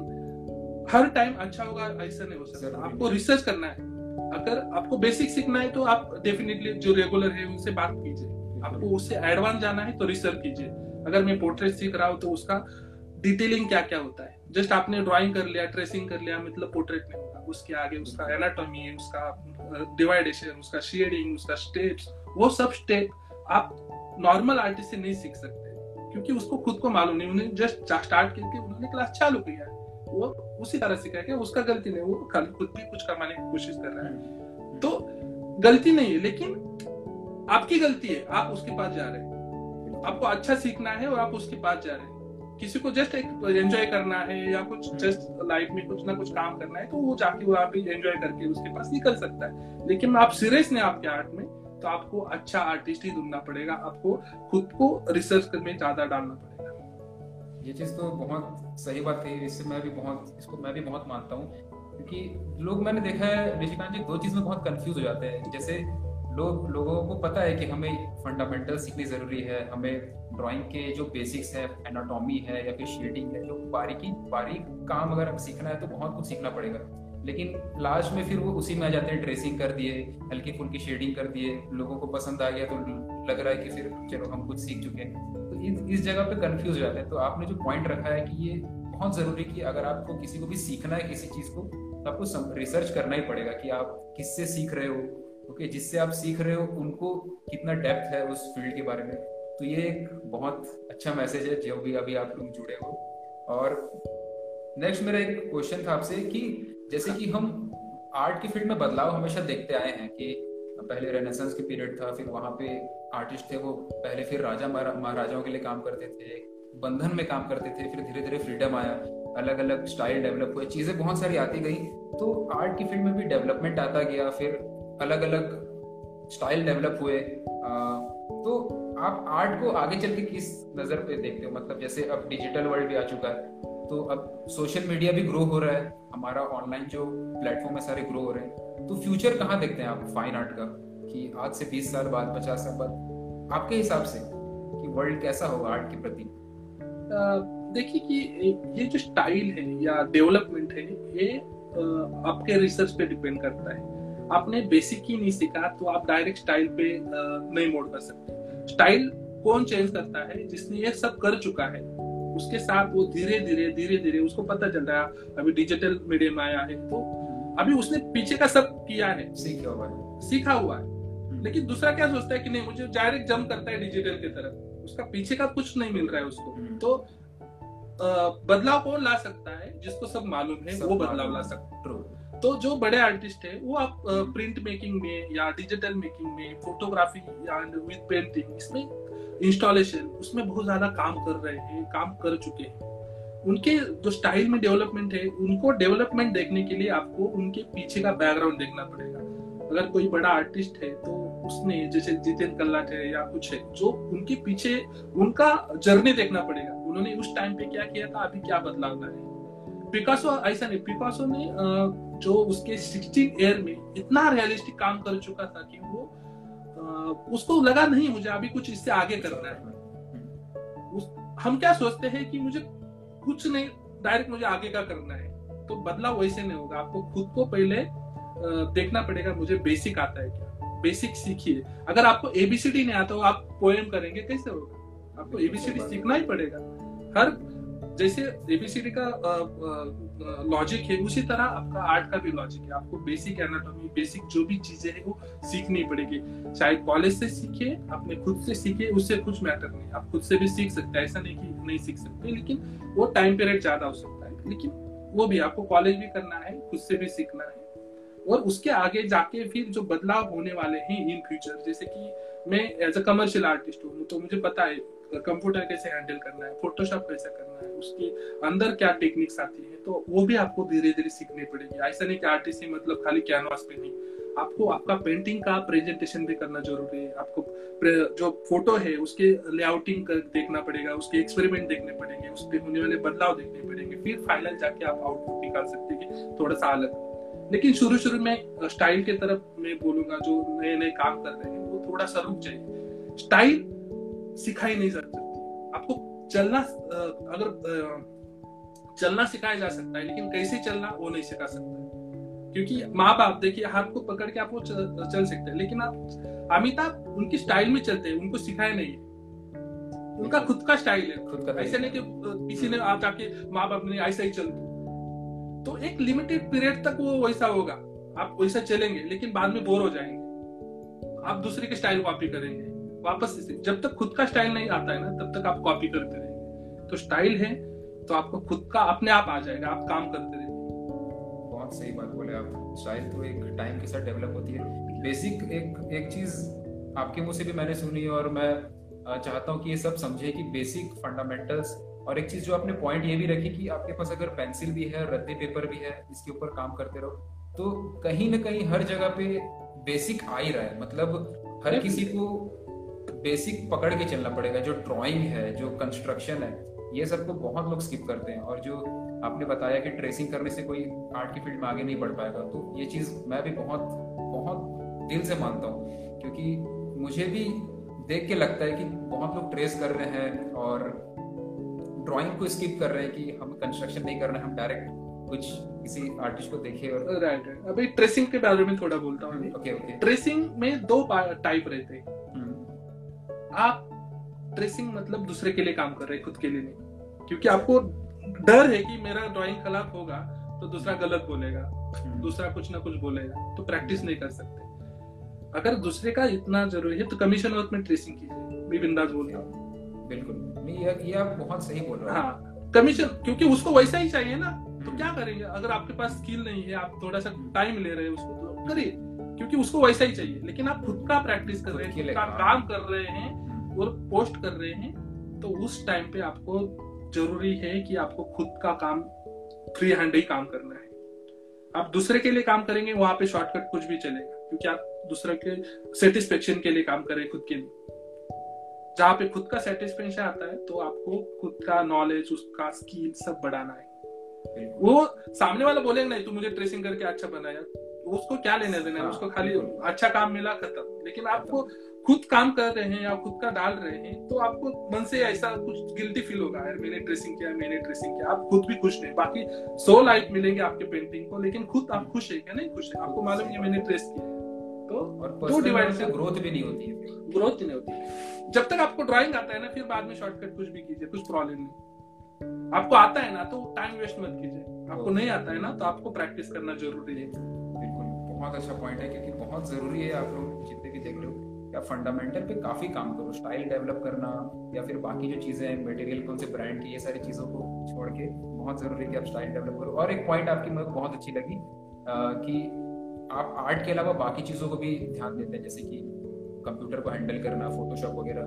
हर टाइम अच्छा होगा ऐसा नहीं हो सकता। आपको रिसर्च करना है। अगर आपको बेसिक सीखना है तो आप डेफिनेटली जो रेगुलर है उनसे बात कीजिए। आपको उससे एडवांस जाना है तो रिसर्च कीजिए। अगर मैं पोर्ट्रेट सीख रहा हूँ तो उसका डिटेलिंग क्या क्या होता है? जस्ट आपने ड्राइंग कर लिया ट्रेसिंग कर लिया मतलब पोर्ट्रेट नहीं होगा। उसके आगे उसका एनाटॉमी उसका डिवाइडेशन उसका शेडिंग उसका स्टेप्स वो सब स्टेप आप नॉर्मल आर्टिस्ट से नहीं सीख सकते। क्योंकि उसको खुद को मालूम नहीं, उन्हें जस्ट स्टार्ट करके उन्होंने क्लास चालू किया है। वो उसी तरह सीखा है उसका गलती नहीं, वो खुद भी कुछ कमाने की कोशिश कर रहा है। तो गलती नहीं है, लेकिन आपकी गलती है, आप उसके पास जा रहे हैं। आपको अच्छा सीखना है और आप उसके पास जा रहे हैं। किसी को जस्ट एक एंजॉय करना है या कुछ जस्ट। लाइफ में कुछ ना कुछ काम करना है तो वो जाके वहाँ पे एंजॉय करके उसके पास निकल सकता है। लेकिन आप सीरियस ने आपके आर्ट में तो आपको अच्छा आर्टिस्ट ही ढूंढना पड़ेगा। आपको खुद को रिसर्च में ज़्यादा डालना पड़ेगा। ये चीज़ तो बहुत सही बात है। इससे मैं भी बहुत, इसको मैं भी बहुत मानता हूँ। क्योंकि लोग, मैंने देखा है, ऋषिकांत जी, दो चीज़ में बहुत कंफ्यूज हो जाते हैं। जैसे लोग, लोगों को पता है कि हमें फंडामेंटल सीखनी ज़रूरी है, हमें ड्राइंग के जो बेसिक्स है एनाटॉमी है, या फिर शेडिंग है, जो बारीकी, बारीक काम अगर सीखना है तो बहुत कुछ सीखना पड़ेगा। लेकिन लास्ट में फिर वो उसी में आ जाते हैं ड्रेसिंग कर दिए, हल्की फुल्की शेडिंग कर दिए, लोगों को पसंद आ गया तो लग रहा है कि फिर चलो हम कुछ सीख चुके हैं। तो इस इस जगह पे कंफ्यूज हो जाते हैं। तो आपने जो पॉइंट रखा है कि ये बहुत ज़रूरी कि अगर आपको किसी को भी सीखना है किसी चीज़ को तो आपको रिसर्च करना ही पड़ेगा कि आप किससे सीख रहे हो। ओके, जिससे आप सीख रहे हो, उनको कितना डेप्थ है उस फ़ील्ड के बारे में। तो ये एक बहुत अच्छा मैसेज है जो भी अभी आप लोग जुड़े हो। और नेक्स्ट मेरा एक क्वेश्चन था आपसे कि जैसे कि हम आर्ट की फ़ील्ड में बदलाव हमेशा देखते आए हैं कि पहले रेनेसेंस के पीरियड था फिर वहाँ पे आर्टिस्ट थे वो पहले फिर राजा महाराजाओं के लिए काम करते थे बंधन में काम करते थे फिर धीरे धीरे फ्रीडम आया अलग अलग स्टाइल डेवलप हुए चीज़ें बहुत सारी आती गई। तो आर्ट की फ़ील्ड में भी डेवलपमेंट आता गया फिर अलग अलग स्टाइल डेवलप हुए। आ, तो आप आर्ट को आगे चल के किस नज़र पे देखते हो? मतलब जैसे अब डिजिटल वर्ल्ड भी आ चुका है तो अब सोशल मीडिया भी ग्रो हो रहा है, हमारा ऑनलाइन जो प्लेटफॉर्म है सारे ग्रो हो रहे हैं। तो फ्यूचर कहाँ देखते हैं आप फाइन आर्ट का? कि आज से 20 साल बाद 50 साल बाद, आपके हिसाब से कि वर्ल्ड कैसा होगा आर्ट के प्रति? देखिए कि ये जो स्टाइल है या डेवलपमेंट है, ये आपके रिसर्च पे डिपेंड करता है। आपने बेसिक ही नहीं सीखा तो आप डायरेक्ट स्टाइल पे नहीं मोड़ कर सकते। स्टाइल कौन चेंज करता है जिसने ये सब कर चुका है उसके साथ वो धीरे धीरे धीरे धीरे उसको पता चल रहा है अभी डिजिटल मीडियम आया है तो अभी उसने पीछे का सब किया है। सीखा हुआ है। सीखा हुआ है। हम्म। लेकिन दूसरा क्या सोचता है कि नहीं मुझे डायरेक्ट जंप करता है डिजिटल की तरफ़। उसका पीछे का कुछ नहीं मिल रहा है उसको। हम्म। तो बदलाव कौन ला सकता है जिसको सब मालूम है सब वो बदलाव ला सकता है। तो जो बड़े आर्टिस्ट है वो आप प्रिंट मेकिंग में या डिजिटल मेकिंग में फोटोग्राफी या विद पेंटिंग इसमें इंस्टॉलेशन उसमें बहुत ज़्यादा काम कर रहे हैं काम कर चुके हैं। उनके जो स्टाइल में डेवलपमेंट है उनको डेवलपमेंट देखने के लिए आपको उनके पीछे का बैकग्राउंड देखना पड़ेगा। अगर कोई बड़ा आर्टिस्ट है तो उसने जैसे जितेन कल्लाट है या कुछ है जो उनके पीछे उनका जर्नी देखना पड़ेगा। उन्होंने उस टाइम पे क्या किया था अभी क्या बदलाव है। पिकासो ऐसा नहीं पिकासो ने जो उसके सिक्सटीन एयर में इतना रियलिस्टिक काम कर चुका था कि वो उसको लगा नहीं मुझे अभी कुछ इससे आगे करना है। उस, हम क्या सोचते हैं कि मुझे कुछ नहीं डायरेक्ट मुझे आगे का करना है। तो बदलाव वैसे नहीं होगा। आपको खुद को पहले देखना पड़ेगा मुझे बेसिक आता है क्या। बेसिक सीखिए। अगर आपको एबीसीडी नहीं आता हो आप पोएम करेंगे कैसे होगा? आपको एबीसीडी सीखना ही पड़ेगा। हर जैसे एबीसीडी का लॉजिक है, उसी तरह आपका आर्ट का भी लॉजिक है। आपको बेसिक एनाटॉमी बेसिक जो भी चीज़ें है, वो सीखनी पड़ेगी। चाहे कॉलेज से सीखे अपने खुद से सीखे, उससे कुछ मैटर नहीं। आप खुद से भी सीख सकते हैं। ऐसा नहीं कि नहीं सीख सकते, लेकिन वो टाइम पीरियड ज़्यादा हो सकता है। लेकिन वो भी आपको कॉलेज भी करना है, खुद से भी सीखना है। और उसके आगे जाके फिर जो बदलाव होने वाले हैं इन फ्यूचर जैसे कि मैं एज अ कमर्शियल आर्टिस्ट हूँ तो मुझे पता है कंप्यूटर कैसे हैंडल करना है फोटोशॉप कैसे करना है, उसके अंदर क्या टेक्निक्स आती है तो वो भी आपको धीरे धीरे सीखनी पड़ेगी। ऐसा नहीं कि आर्टिस्ट मतलब खाली कैनवास पे नहीं। आपको, आपका पेंटिंग का प्रेजेंटेशन भी करना ज़रूरी है। आपको जो फ़ोटो है, उसके लेआउटिंग देखना पड़ेगा, उसके एक्सपेरिमेंट देखने पड़ेंगे, उस पर होने वाले बदलाव देखने पड़ेंगे। फिर फाइनल जाके आप आउटपुट निकाल सकते हैं थोड़ा सा अलग। लेकिन शुरू शुरू में स्टाइल के तरफ़ मैं बोलूँगा, जो नए नए काम कर रहे हैं, वो थोड़ा सा रुक जाए स्टाइल सिखाई नहीं जा सकती। आपको चलना अगर चलना सिखाया जा सकता है लेकिन कैसे चलना वो नहीं सिखा सकता क्योंकि माँ बाप देखिए हाथ को पकड़ के आप वो चल, चल सकते हैं लेकिन आप अमिताभ उनकी स्टाइल में चलते हैं उनको सिखाया नहीं है। उनका खुद का स्टाइल है। खुद का ऐसे नहीं कि किसी ने आप जाके माँ बाप ने ऐसा ही चल तो एक लिमिटेड पीरियड तक वो वैसा होगा। आप वैसा चलेंगे लेकिन बाद में बोर हो जाएँगे। आप दूसरे के स्टाइल कॉपी करेंगे। वापस से जब तक खुद का स्टाइल नहीं आता है ना तब तक आप कॉपी करते रहेंगे तो स्टाइल है तो आपको खुद का अपने आप आ जाएगा आप काम करते रहेंगे बहुत सही बात बोले आप। स्टाइल तो एक टाइम के साथ डेवलप होती है। बेसिक एक एक चीज़ आपके मुँह से भी मैंने सुनी और मैं चाहता हूँ कि ये सब समझे कि बेसिक फंडामेंटल्स और एक चीज़ जो आपने पॉइंट ये भी रखी कि आपके पास अगर पेंसिल भी है रद्दी पेपर भी है इसके ऊपर काम करते रहो तो कहीं ना कहीं हर जगह पे बेसिक आ ही रहा है। मतलब हर किसी को बेसिक पकड़ के चलना पड़ेगा जो ड्राइंग है जो कंस्ट्रक्शन है ये सबको बहुत लोग स्किप करते हैं। और जो आपने बताया कि ट्रेसिंग करने से कोई आर्ट की फ़ील्ड में आगे नहीं बढ़ पाएगा तो ये चीज़ मैं भी बहुत बहुत दिल से मानता हूँ। क्योंकि मुझे भी देख के लगता है कि बहुत लोग ट्रेस कर रहे हैं और ड्राइंग को स्किप कर रहे हैं कि हम कंस्ट्रक्शन नहीं कर रहे हम डायरेक्ट कुछ किसी आर्टिस्ट को देखे और राइट राइट अभी ट्रेसिंग के बारे में थोड़ा बोलता हूँ। ओके ओके ट्रेसिंग में दो टाइप रहते हैं। आप ट्रेसिंग मतलब दूसरे के लिए काम कर रहे हैं खुद के लिए नहीं। क्योंकि आपको डर है कि मेरा ड्राइंग खराब होगा तो दूसरा गलत बोलेगा हम्म। दूसरा कुछ ना कुछ बोलेगा तो प्रैक्टिस नहीं कर सकते। अगर दूसरे का इतना ज़रूरी है तो कमीशन वर्क में ट्रेसिंग कीजिए मैं बिंदास बोलता हूँ। बिल्कुल। ये, ये आप बहुत सही बोल रहे हैं। हाँ कमीशन क्योंकि उसको वैसा ही चाहिए ना तो हम्म। क्या करेंगे? अगर आपके पास स्किल नहीं है आप थोड़ा सा टाइम ले रहे हैं उसको तो करिए। क्योंकि उसको वैसा ही चाहिए। लेकिन आप खुद का प्रैक्टिस कर रहे हैं खुद का काम कर रहे हैं और पोस्ट कर रहे हैं तो उस टाइम पे आपको ज़रूरी है कि आपको खुद का काम फ्री हैंड ही काम करना है। आप दूसरे के लिए काम करेंगे वहाँ पे शॉर्टकट कुछ भी चलेगा क्योंकि आप दूसरे के सेटिस्फेक्शन के लिए काम करें खुद के लिए। जहाँ पे खुद का सेटिस्फेक्शन आता है तो आपको खुद का नॉलेज उसका स्किल सब बढ़ाना है। वो सामने वाला बोलेगा नहीं तू मुझे ट्रेसिंग करके अच्छा बनाया। उसको क्या लेने देना है? उसको खाली अच्छा काम मिला खत्म। लेकिन आपको खुद काम कर रहे हैं या खुद का डाल रहे हैं तो आपको मन से ऐसा कुछ गिल्टी फील होगा यार मैंने ड्रेसिंग किया मैंने ड्रेसिंग किया। आप खुद भी खुश नहीं बाकी सो लाइक मिलेंगे आपके पेंटिंग को लेकिन खुद आप खुश है क्या नहीं खुश है? आपको मालूम है मैंने ड्रेस किया। तो दो डिवाइड से ग्रोथ भी नहीं होती है। ग्रोथ नहीं होती है। जब तक आपको ड्राइंग आता है ना फिर बाद में शॉर्टकट कुछ भी कीजिए कुछ प्रॉब्लम नहीं। आपको आता है ना तो टाइम वेस्ट मत कीजिए। आपको नहीं आता है ना तो आपको प्रैक्टिस करना ज़रूरी है। बहुत अच्छा पॉइंट है क्योंकि बहुत ज़रूरी है आप लोग जितने भी देख रहे हो या फंडामेंटल पे काफ़ी काम करो। स्टाइल डेवलप करना या फिर बाकी जो चीज़ें हैं मटेरियल कौन से ब्रांड की ये सारी चीज़ों को छोड़ के बहुत ज़रूरी है कि आप स्टाइल डेवलप करो। और एक पॉइंट आपकी मुझे बहुत अच्छी लगी आ, कि आप आर्ट के अलावा बाकी चीज़ों को भी ध्यान देते हैं जैसे कि कंप्यूटर को हैंडल करना फोटोशॉप वगैरह।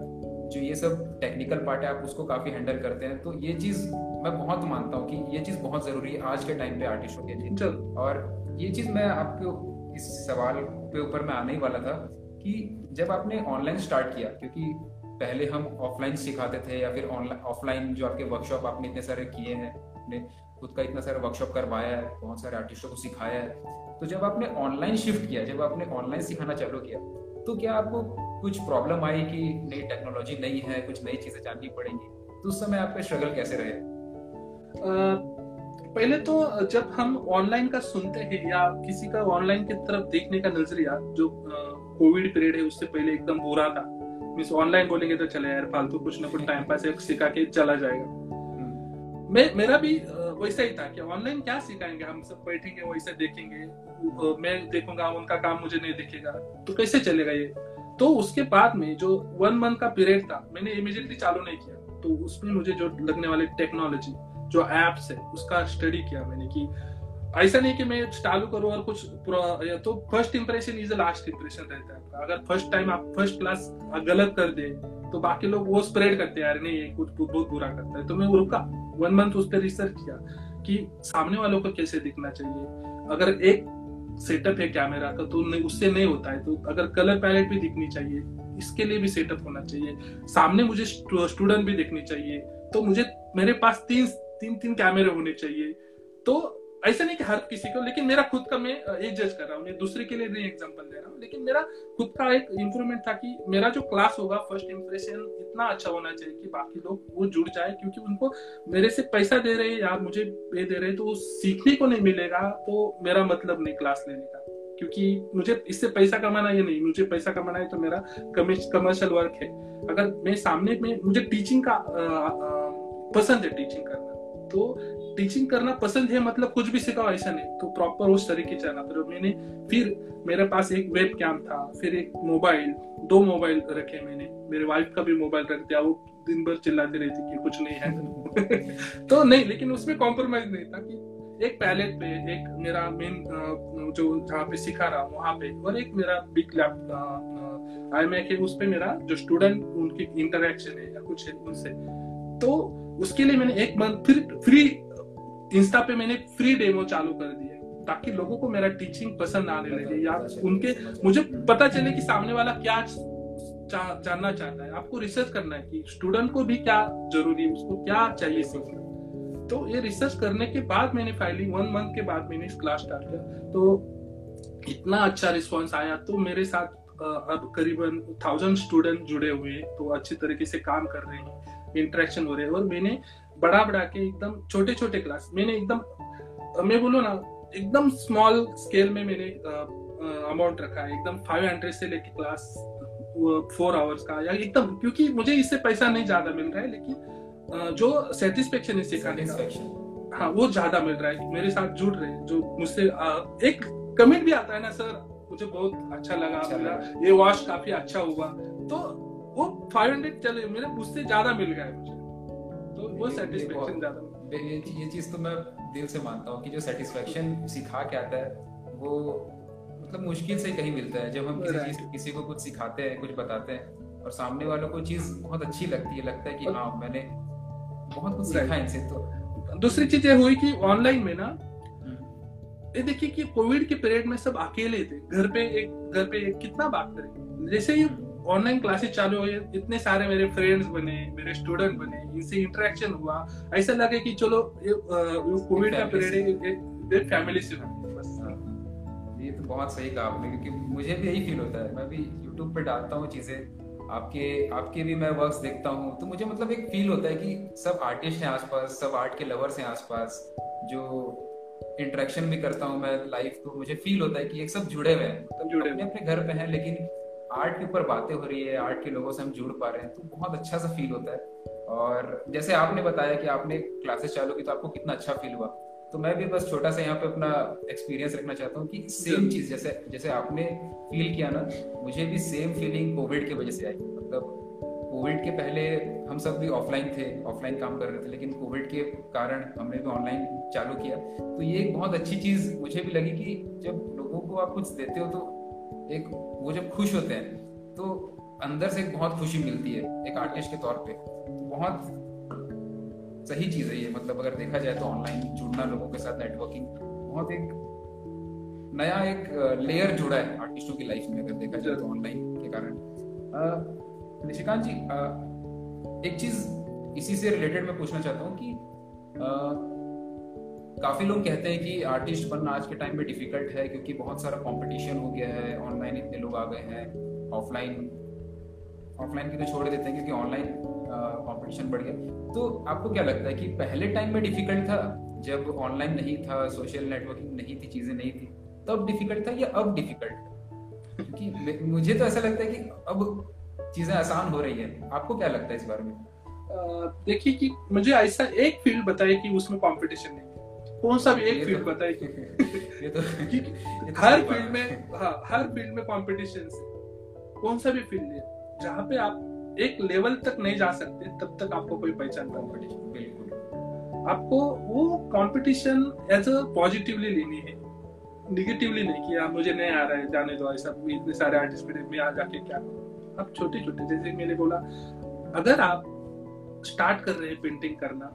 जो ये सब टेक्निकल पार्ट है आप उसको काफ़ी हैंडल करते हैं। तो ये चीज़ मैं बहुत मानता हूँ कि ये चीज़ बहुत ज़रूरी है। आज के टाइम पे आर्टिस्टों के लिए और ये चीज़ मैं आपको इस सवाल के ऊपर मैं आने ही वाला था कि जब आपने ऑनलाइन स्टार्ट किया, क्योंकि पहले हम ऑफलाइन सिखाते थे या फिर ऑनलाइन ऑफलाइन जो आपके वर्कशॉप आपने इतने सारे किए हैं, आपने खुद का इतना सारा वर्कशॉप करवाया है, बहुत सारे आर्टिस्टों को सिखाया है तो जब आपने ऑनलाइन शिफ्ट किया, जब आपने ऑनलाइन सिखाना चालू किया तो क्या आपको कुछ प्रॉब्लम आई कि नई टेक्नोलॉजी नहीं है, कुछ नई चीज़ें जाननी पड़ेंगी? तो उस समय आपके स्ट्रगल कैसे रहे? पहले तो जब हम ऑनलाइन का सुनते हैं या किसी का ऑनलाइन की तरफ़ देखने का नज़रिया जो कोविड पीरियड है उससे पहले एकदम बुरा था। मीन ऑनलाइन बोलेंगे तो चले यार फालतू कुछ ना कुछ टाइम पास सिखा के चला जाएगा। हम्म। मैं मेरा भी वैसा ही था कि ऑनलाइन क्या सिखाएँगे हम सब बैठेंगे वैसे देखेंगे। मैं देखूँगा उनका काम मुझे नहीं दिखेगा तो कैसे चलेगा ये? तो उसके बाद में जो वन मंथ का पीरियड था मैंने इमिजिएटली चालू नहीं किया। तो उसमें मुझे जो लगने वाले टेक्नोलॉजी जो एप्स है, उसका स्टडी किया मैंने कि ऐसा नहीं कि मैं चालू करूँ और कुछ तो first impression is last impression रहता है आपका। अगर फ़र्स्ट टाइम आप फ़र्स्ट क्लास गलत कर दे तो बाकी लोग वो स्प्रेड करते हैं यार नहीं, ये कुछ बहुत बुरा करता है। तो मैं रुका वन मंथ उस पर रिसर्च किया कि सामने वालों को कैसे दिखना चाहिए। अगर एक सेटअप है कैमरा का तो उससे नहीं होता है। तो अगर कलर पैलेट भी दिखनी चाहिए, इसके लिए भी सेटअप होना चाहिए। सामने मुझे स्टूडेंट भी दिखनी चाहिए। तो मुझे, मेरे पास तीन तीन तीन कैमरे होने चाहिए। तो ऐसा नहीं कि हर किसी को, लेकिन मेरा खुद का मैं ये जज कर रहा हूँ दूसरे के लिए नहीं एग्ज़ाम्पल दे रहा हूँ। लेकिन मेरा खुद का एक इम्प्रूवमेंट था कि मेरा जो क्लास होगा फ़र्स्ट इम्प्रेशन इतना अच्छा होना चाहिए कि बाकी लोग वो जुड़ जाए, क्योंकि उनको मेरे से पैसा दे रहे हैं या मुझे पे दे रहे तो सीखने को नहीं मिलेगा तो मेरा मतलब नहीं क्लास लेने का। क्योंकि मुझे इससे पैसा कमाना ये नहीं, मुझे पैसा कमाना है तो मेरा कमर्शियल वर्क है। अगर मैं सामने में, मुझे टीचिंग का पसंद है टीचिंग करना। तो टीचिंग करना पसंद है मतलब कुछ भी सिखाओ, ऐसा नहीं। तो प्रॉपर उस तरीके से आना। तो मैंने, फिर मेरे पास एक वेब कैम था, फिर एक मोबाइल दो मोबाइल रखे मैंने। मेरे वाइफ का भी मोबाइल रख दिया, वो दिन भर चिल्लाती रहती कि कुछ नहीं है। तो नहीं, लेकिन उसमें कॉम्प्रोमाइज नहीं था कि एक पैलेट पे एक मेरा मेन जो जहाँ पे सिखा रहा हूँ, वहाँ पे। और एक मेरा बिग लैप आई मैक है, उस पे मेरा जो स्टूडेंट उनकी इंटरेक्शन है, या कुछ है उनसे। तो उसके लिए मैंने एक मंथ फिर फ्री इंस्टा पे मैंने फ्री डेमो चालू कर दिया ताकि लोगों को मेरा टीचिंग पसंद आने लगे या उनके मुझे पता चले कि सामने वाला क्या चा, जानना चाहता है। आपको रिसर्च करना है कि स्टूडेंट को भी क्या ज़रूरी है उसको क्या चाहिए सीखना। तो ये रिसर्च करने के बाद मैंने फाइलिंग वन मंथ के बाद मैंने इस क्लास स्टार्ट किया। तो इतना अच्छा रिस्पॉन्स आया। तो मेरे साथ अब करीबन थाउज़ेंड स्टूडेंट जुड़े हुए तो अच्छी तरीके से काम कर रहे हैं। इंटरेक्शन हो रहे हैं। और मैंने बड़ा बड़ा के एकदम छोटे छोटे क्लास मैंने एकदम मैं बोलू ना एकदम स्मॉल स्केल में मैंने अमाउंट रखा है। एकदम फाइव हंड्रेड से लेके क्लास फोर आवर्स का या एकदम क्योंकि मुझे इससे पैसा नहीं ज़्यादा मिल रहा है लेकिन जो सेटिस्फेक्शन है सिखाने का हाँ वो ज़्यादा मिल रहा है मेरे साथ जुड़ रहे जो मुझसे एक कमेंट भी आता है ना सर मुझे बहुत अच्छा लगा अच्छा मेरा ये वॉश काफ़ी अच्छा हुआ। तो वो 500 चले मेरे उससे ज़्यादा मिल गया मुझे। तो वो सेटिस्फेक्शन ज़्यादा ये ये चीज़ तो मैं दिल से मानता हूँ कि जो सेटिस्फेक्शन सिखा के आता है वो मतलब मुश्किल से कहीं मिलता है। जब हम किसी चीज़ किसी को कुछ सिखाते हैं कुछ बताते हैं और सामने वालों को चीज़ बहुत अच्छी लगती है लगता है कि हाँ मैंने बहुत कुछ सीखा इनसे तो दूसरी चीज़ ये हुई कि ऑनलाइन में ना ये देखिए कि कोविड के पीरियड में सब अकेले थे। घर पे एक घर पे एक कितना बात करें। जैसे ही ऑनलाइन क्लासेस चालू हुए इतने सारे मेरे फ्रेंड्स बने मेरे स्टूडेंट बने इनसे इंटरेक्शन हुआ। ऐसा लगे कि चलो कोविड का पीरियड फैमिली से बस। ये तो बहुत सही कहा आपने क्योंकि मुझे भी यही फील होता है। मैं भी यूट्यूब पे डालता हूँ चीज़ें आपके आपके भी मैं वर्क्स देखता हूँ। तो मुझे मतलब एक फील होता है कि सब आर्टिस्ट हैं आसपास सब आर्ट के लवर्स हैं आसपास जो इंटरेक्शन भी करता हूँ मैं लाइफ तो मुझे फील होता है कि एक सब जुड़े हुए हैं। मतलब जुड़े अपने अपने घर पे हैं लेकिन आर्ट के ऊपर बातें हो रही है आर्ट के लोगों से हम जुड़ पा रहे हैं तो बहुत अच्छा सा फील होता है। और जैसे आपने बताया कि आपने क्लासेस चालू की तो आपको कितना अच्छा फील हुआ। तो मैं भी बस छोटा सा यहाँ पे अपना एक्सपीरियंस रखना चाहता हूँ कि सेम चीज़, जैसे जैसे आपने फील किया ना, मुझे भी सेम फीलिंग कोविड की वजह से आई। मतलब कोविड के पहले हम सब भी ऑफलाइन थे ऑफलाइन काम कर रहे थे, लेकिन कोविड के कारण हमने भी ऑनलाइन चालू किया। तो ये एक बहुत अच्छी चीज़ मुझे भी लगी कि जब लोगों को आप कुछ देते हो तो एक, वो जब खुश होते हैं तो अंदर से एक बहुत खुशी मिलती है, एक आर्टिस्ट के तौर पे। बहुत सही चीज़ है ये मतलब अगर देखा जाए तो ऑनलाइन जुड़ना लोगों के साथ नेटवर्किंग बहुत एक नया एक लेयर जुड़ा है आर्टिस्टों की लाइफ में, अगर देखा जाए तो ऑनलाइन के कारण। निशिकांत जी एक चीज़ इसी से रिलेटेड मैं पूछना चाहता हूँ कि काफ़ी लोग कहते हैं कि आर्टिस्ट बनना आज के टाइम में डिफ़िकल्ट है क्योंकि बहुत सारा कंपटीशन हो गया है ऑनलाइन इतने लोग आ गए हैं ऑफलाइन ऑफलाइन की तो छोड़ देते हैं क्योंकि ऑनलाइन कंपटीशन बढ़ गया। तो आपको क्या लगता है कि पहले टाइम में डिफ़िकल्ट था? जब ऑनलाइन नहीं था सोशल नेटवर्किंग नहीं थी, चीज़ें नहीं थी, तब डिफ़िकल्ट था या अब डिफ़िकल्ट क्योंकि मुझे तो ऐसा लगता है कि अब चीज़ें आसान हो रही है। आपको क्या लगता है इस बारे में? देखिए कि मुझे ऐसा एक फ़ील्ड बताइए कि उसमें कंपटीशन नहीं कौन सा भी एक फ़ील्ड तो, बताए ये तो, तो हर फ़ील्ड में हाँ। हर फ़ील्ड में कंपटीशन से कौन सा भी फ़ील्ड है जहाँ पे आप एक लेवल तक नहीं जा सकते तब तक आपको कोई पहचान कंपटीशन बिल्कुल। आपको वो कंपटीशन एज अ पॉजिटिवली लेनी है। निगेटिवली नहीं कि मुझे नहीं आ रहा है जाने दो ऐसा इतने सारे आर्टिस्ट मेरे में आ जाके क्या आप छोटे छोटे जैसे मैंने बोला अगर आप स्टार्ट कर रहे हैं पेंटिंग करना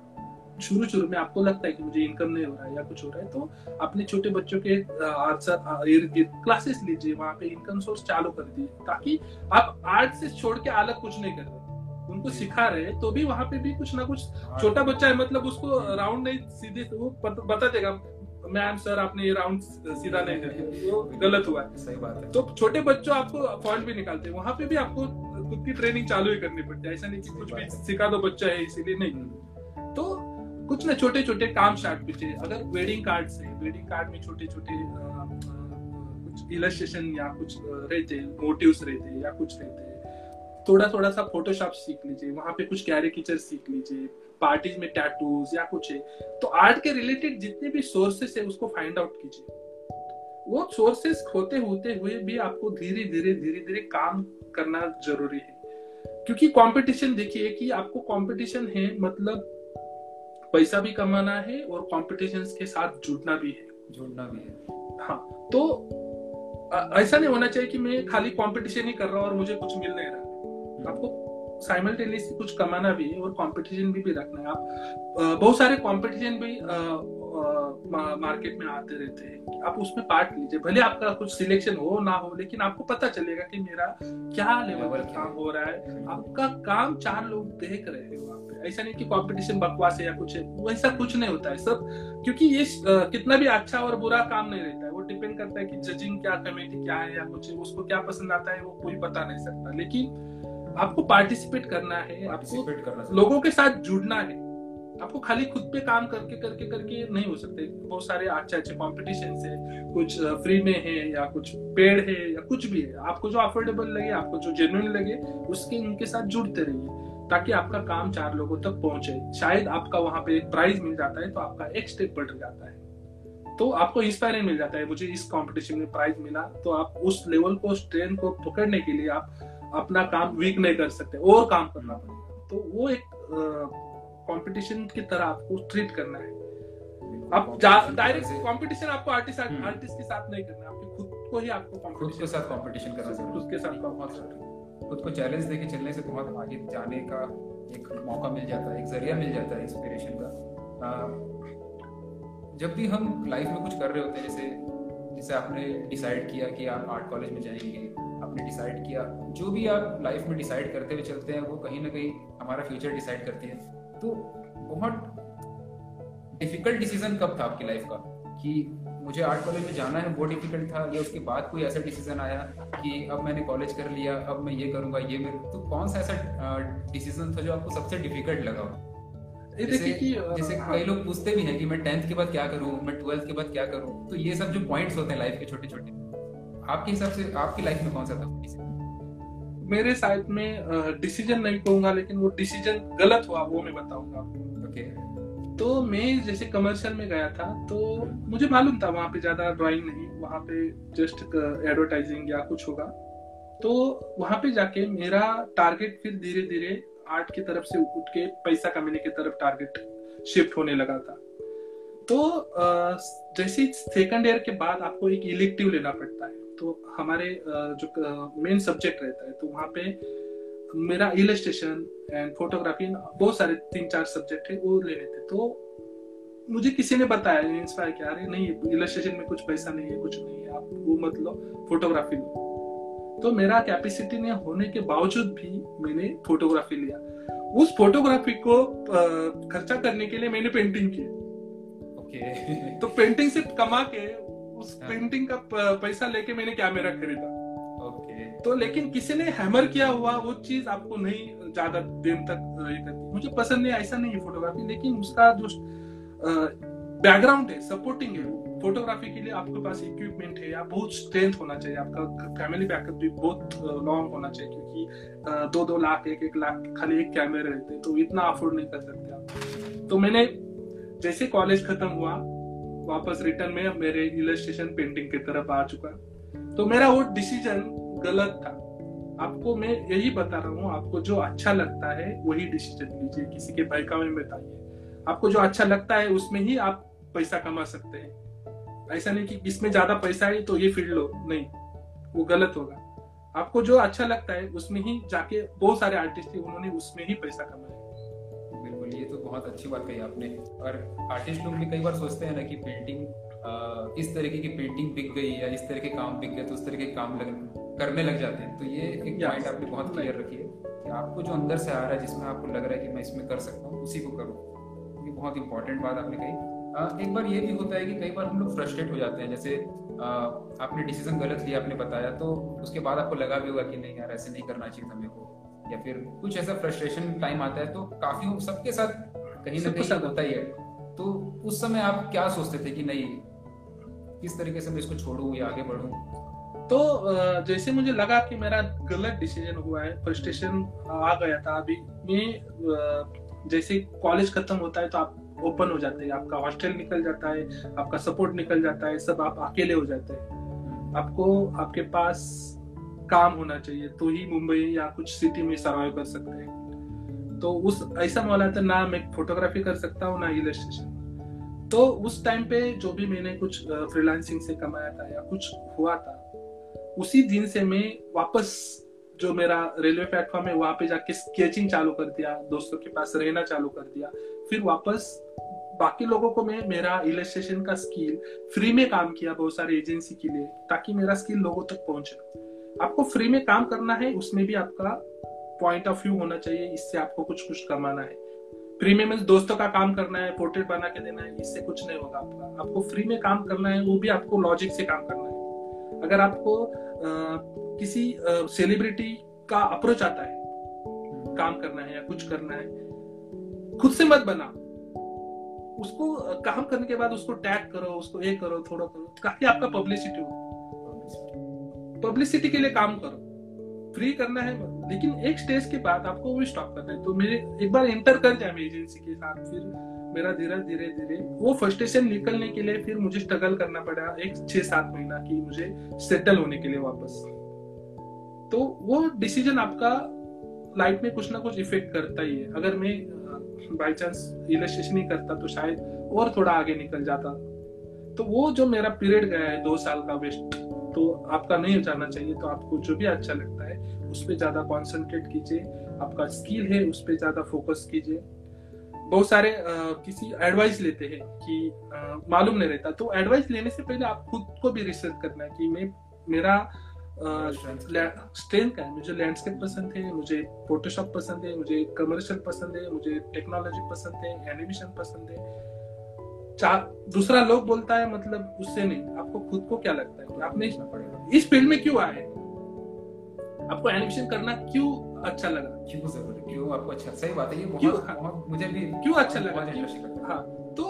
शुरू शुरू में आपको लगता है कि मुझे इनकम नहीं हो रहा है या कुछ हो रहा है तो अपने छोटे बच्चों के क्लासेस लीजिए वहाँ पे इनकम सोर्स चालू कर दिए ताकि आप आर्ट से छोड़ के अलग कुछ नहीं कर रहे उनको सिखा रहे तो भी वहाँ पे भी कुछ ना कुछ हाँ। छोटा बच्चा है मतलब उसको राउंड नहीं सीधे तो वो बता देगा मैम सर आपने ये राउंड सीधा नहीं कर वो गलत हुआ है। सही बात है। तो छोटे बच्चों आपको फॉल्ट भी निकालते हैं वहाँ पे भी आपको खुद की ट्रेनिंग चालू ही करनी पड़ती है ऐसा नहीं कि कुछ भी सिखा दो बच्चा है इसीलिए नहीं। हम्म। तो कुछ ना छोटे छोटे काम स्टार्ट कीजिए अगर वेडिंग कार्ड से वेडिंग कार्ड में छोटे छोटे कुछ इलस्ट्रेशन या कुछ रहते मोटिव्स रहते या कुछ रहते थोड़ा थोड़ा सा फोटोशॉप सीख लीजिए, वहाँ पे कुछ कैरिकेचर सीख लीजिए पार्टीज़ में टैटूज या कुछ है तो आर्ट के रिलेटेड जितने भी सोर्सेस है उसको फाइंड आउट कीजिए। वो सोर्सेस खोते होते हुए भी आपको धीरे धीरे धीरे धीरे काम करना ज़रूरी है, क्योंकि कंपटीशन देखिए कि आपको कंपटीशन है मतलब पैसा भी कमाना है और कॉम्पिटिशन के साथ जुड़ना भी है। जुड़ना भी है। हाँ तो ऐसा नहीं होना चाहिए कि मैं खाली कंपटीशन ही कर रहा हूँ और मुझे कुछ मिल नहीं रहा। हम्म। आपको साइमल्टेनियसली कुछ कमाना भी है और कंपटीशन भी भी रखना है। आप बहुत सारे कंपटीशन भी मार्केट में आते रहते हैं आप उसमें पार्ट लीजिए। भले आपका कुछ सिलेक्शन हो ना हो लेकिन आपको पता चलेगा कि मेरा क्या लेवल काम हो। रहा है। आपका काम चार लोग देख रहे हैं वहाँ पे। ऐसा नहीं कि कंपटीशन बकवास है या कुछ है। वैसा कुछ नहीं होता है सब। क्योंकि ये कितना भी अच्छा और बुरा काम नहीं रहता है। वो डिपेंड करता है कि जजिंग क्या कमेटी क्या है या कुछ है। उसको क्या पसंद आता है वो कोई बता नहीं सकता। लेकिन आपको पार्टिसिपेट करना है आपको करना लोगों के साथ जुड़ना है। आपको खाली खुद पे काम करके करके करके नहीं हो सकते। बहुत सारे अच्छे अच्छे कॉम्पिटिशन है। कुछ फ्री में है या कुछ पेड है या कुछ भी है। आपको जो अफोर्डेबल लगे, आपको जो जेन्युइन लगे, उसके उनके साथ जुड़ते रहिए। ताकि आपका काम चार लोगों तक पहुँचे। शायद आपका वहाँ पे एक प्राइज मिल जाता है तो आपका एक स्टेप बढ़ जाता है। तो आपको इंस्पायरिंग मिल जाता है। मुझे इस कंपटीशन में प्राइज मिला तो आप उस लेवल को स्ट्रेन को पकड़ने के लिए आप अपना काम वीक नहीं कर सकते। और काम करना पड़ेगा। तो वो एक कंपटीशन की तरह आपको ट्रीट करना है। आप डायरेक्ट कंपटीशन आपको आर्टिस्ट आर्टिस्ट के साथ नहीं करना आपके खुद को ही आपको खुद के साथ कंपटीशन करना खुद के साथ बहुत खुद को चैलेंज देके चलने से बहुत आगे जाने का एक मौका मिल जाता है एक ज़रिया मिल जाता है इंस्पिरेशन का। जब भी हम लाइफ में कुछ कर रहे होते हैं जैसे जैसे आपने डिसाइड किया कि आप आर्ट कॉलेज में जाएँगे आपने डिसाइड किया जो भी आप लाइफ में डिसाइड करते हुए चलते हैं वो कहीं ना कहीं हमारा फ्यूचर डिसाइड करती है। तो बहुत डिफ़िकल्ट डिसीज़न कब था आपकी लाइफ का? कि मुझे आर्ट कॉलेज में जाना है वो डिफ़िकल्ट था या उसके बाद कोई ऐसा डिसीज़न आया कि अब मैंने कॉलेज कर लिया अब मैं ये करूँगा ये मेरे तो कौन सा ऐसा डिसीज़न था जो आपको सबसे डिफ़िकल्ट लगा? जैसे जैसे कई लोग पूछते भी हैं कि मैं टेंथ के बाद क्या करूँ मैं ट्वेल्थ के बाद क्या करूँ? तो ये सब जो पॉइंट्स होते हैं लाइफ के छोटे छोटे आपके हिसाब से आपकी लाइफ में कौन सा था? मेरे साइड में डिसीज़न नहीं कहूँगा लेकिन वो डिसीज़न गलत हुआ, वो मैं बताऊँगा ओके तो मैं जैसे कमर्शियल में गया था तो मुझे मालूम था वहाँ पे ज़्यादा ड्राइंग नहीं, वहाँ पे जस्ट एडवर्टाइजिंग या कुछ होगा। तो वहाँ पे जाके मेरा टारगेट फिर धीरे धीरे आर्ट की तरफ़ से उठ के, पैसा कमाने की तरफ़ टारगेट शिफ्ट होने लगा था। तो जैसे सेकंड ईयर के बाद आपको एक इलेक्टिव लेना पड़ता है। तो हमारे जो मेन सब्जेक्ट रहता है तो वहाँ पे मेरा इलेस्ट्रेशन एंड फोटोग्राफी बहुत सारे तीन चार सब्जेक्ट है वो लेने थे तो मुझे किसी ने बताया इंस्पायर किया अरे नहीं इलेस्ट्रेशन में कुछ पैसा नहीं है कुछ नहीं है आप वो मत लो फोटोग्राफी लो। तो मेरा कैपेसिटी ने होने के बावजूद भी मैंने फोटोग्राफी लिया। उस फोटोग्राफी को खर्चा करने के लिए मैंने पेंटिंग की। ओके तो पेंटिंग से कमा के उस हाँ. पेंटिंग का पैसा लेके मैंने कैमरा खरीदा। ओके। तो लेकिन किसी ने हैमर किया हुआ वो चीज़ आपको नहीं ज़्यादा दिन तक ये करती। मुझे पसंद नहीं ऐसा नहीं है फोटोग्राफी लेकिन उसका जो बैकग्राउंड है सपोर्टिंग है फोटोग्राफी के लिए आपके पास इक्विपमेंट है या बहुत स्ट्रेंथ होना चाहिए आपका फैमिली बैकअप भी बहुत लॉन्ग होना चाहिए क्योंकि दो दो लाख एक एक लाख खाली एक कैमरे रहते हैं तो इतना अफोर्ड नहीं कर सकते आप। तो मैंने जैसे कॉलेज खत्म हुआ वापस रिटर्न में मेरे इलस्ट्रेशन पेंटिंग की तरफ़ आ चुका। तो मेरा वो डिसीज़न गलत था। आपको मैं यही बता रहा हूँ, आपको जो अच्छा लगता है, वही डिसीज़न लीजिए। किसी के बाइका में बताइए आपको जो अच्छा लगता है, उसमें ही आप पैसा कमा सकते हैं। ऐसा नहीं कि इसमें ज़्यादा पैसा है तो ये फ़ील्ड लो। नहीं, वो गलत होगा। आपको जो अच्छा लगता है, उसमें ही जाके बहुत सारे आर्टिस्ट थे उन्होंने उसमें ही पैसा कमाया। बिल्कुल, ये तो बहुत अच्छी बात कही आपने। और आर्टिस्ट लोग भी कई बार सोचते हैं ना कि पेंटिंग इस तरीके की पेंटिंग बिक गई या इस तरह के काम बिक गए तो उस तरह के काम लग, करने लग जाते हैं। तो ये एक पॉइंट आपने बहुत क्लियर रखी है कि आपको जो अंदर से आ रहा है जिसमें आपको लग रहा है कि मैं इसमें कर सकता हूँ उसी को करो। ये बहुत इंपॉर्टेंट बात आपने कही। एक बार ये भी होता है कि कई बार हम लोग फ्रस्ट्रेट हो जाते हैं। जैसे आपने डिसीज़न गलत लिया आपने बताया तो उसके बाद आपको लगा भी होगा कि नहीं यार ऐसे नहीं करना चाहिए था मेरे को। या फिर कुछ ऐसा फ्रस्ट्रेशन टाइम आता है तो काफ़ी सबके साथ कहीं ना कहीं होता ही है। तो उस समय आप क्या सोचते थे कि नहीं किस तरीके से मैं इसको छोड़ू या आगे बढ़ू? तो जैसे मुझे लगा कि मेरा गलत डिसीज़न हुआ है फ्रस्ट्रेशन आ गया था। अभी मैं जैसे कॉलेज खत्म होता है तो आप ओपन हो जाते हैं आपका हॉस्टल निकल जाता है आपका सपोर्ट निकल जाता है सब आप अकेले हो जाते हैं। आपको आपके पास काम होना चाहिए तो ही मुंबई या कुछ सिटी में सर्वाइव कर सकते हैं। तो उस, ऐसा मामला था ना मैं फोटोग्राफी कर सकता हूँ, ना इलेस्ट्रेशन तो उस टाइम पे जो भी मैंने कुछ फ्रीलांसिंग से कमाया था या कुछ हुआ था, उसी दिन से मैं वापस जो मेरा रेलवे प्लेटफॉर्म है, वहाँ पे जाके स्केचिंग चालू कर दिया, दोस्तों के पास रहना चालू कर दिया। फिर वापस बाकी लोगों को मैं, मेरा इलेस्ट्रेशन का स्किल फ्री में काम किया बहुत सारे एजेंसी के लिए, ताकि मेरा स्किल लोगों तक पहुँचे। आपको फ्री में काम करना है, उसमें भी आपका पॉइंट ऑफ़ व्यू होना चाहिए इससे आपको कुछ कुछ कमाना है। फ्री में दोस्तों का काम करना है पोर्ट्रेट बना के देना है इससे कुछ नहीं होगा आपका। आपको फ्री में काम करना है वो भी आपको लॉजिक से काम करना है। अगर आपको आ, किसी सेलिब्रिटी का अप्रोच आता है काम करना है या कुछ करना है खुद से मत बना उसको काम करने के बाद उसको टैग करो उसको ये करो थोड़ा करो ताकि आपका पब्लिसिटी हो। पब्लिसिटी के लिए काम करो। फ्री करना है लेकिन एक स्टेज के बाद आपको वो स्टॉप करना है। तो मेरे एक बार इंटर कर जाए एजेंसी के साथ, फिर मेरा धीरे धीरे धीरे। वो फ्रस्ट्रेशन निकलने के लिए फिर मुझे स्ट्रगल करना पड़ा एक छह सात महीना की मुझे सेटल होने के लिए वापस। तो वो डिसीज़न आपका लाइफ में कुछ ना कुछ इफ़ेक्ट करता ही है। अगर मैं बाई चांस इलेस्ट्रेशन नहीं करता तो शायद और थोड़ा आगे निकल जाता। तो वो जो मेरा पीरियड गया है, दो साल का वेस्ट तो आपका नहीं जाना चाहिए तो आपको जो भी अच्छा लगता है उस पर ज़्यादा कॉन्सेंट्रेट कीजिए। आपका स्किल है उस पर ज़्यादा फोकस कीजिए। बहुत सारे आ, किसी एडवाइस लेते हैं कि आ, मालूम नहीं रहता। तो एडवाइस लेने से पहले आप खुद को भी रिसर्च करना है कि मैं मेरा स्ट्रेंथ क्या है? मुझे लैंडस्केप पसंद है मुझे फोटोशॉप पसंद है मुझे कमर्शियल पसंद है मुझे टेक्नोलॉजी पसंद है एनिमेशन पसंद है। चार दूसरा लोग बोलता है मतलब उससे नहीं। आपको खुद को क्या लगता है? आपने इस फ़ील्ड में क्यों आए? आपको एनिमेशन करना क्यों अच्छा लगा? क्यों ज़रूरी क्यों आपको अच्छा सही बात है ये बहुत, क्यों बहुत मुझे भी क्यों अच्छा लगा? हाँ। तो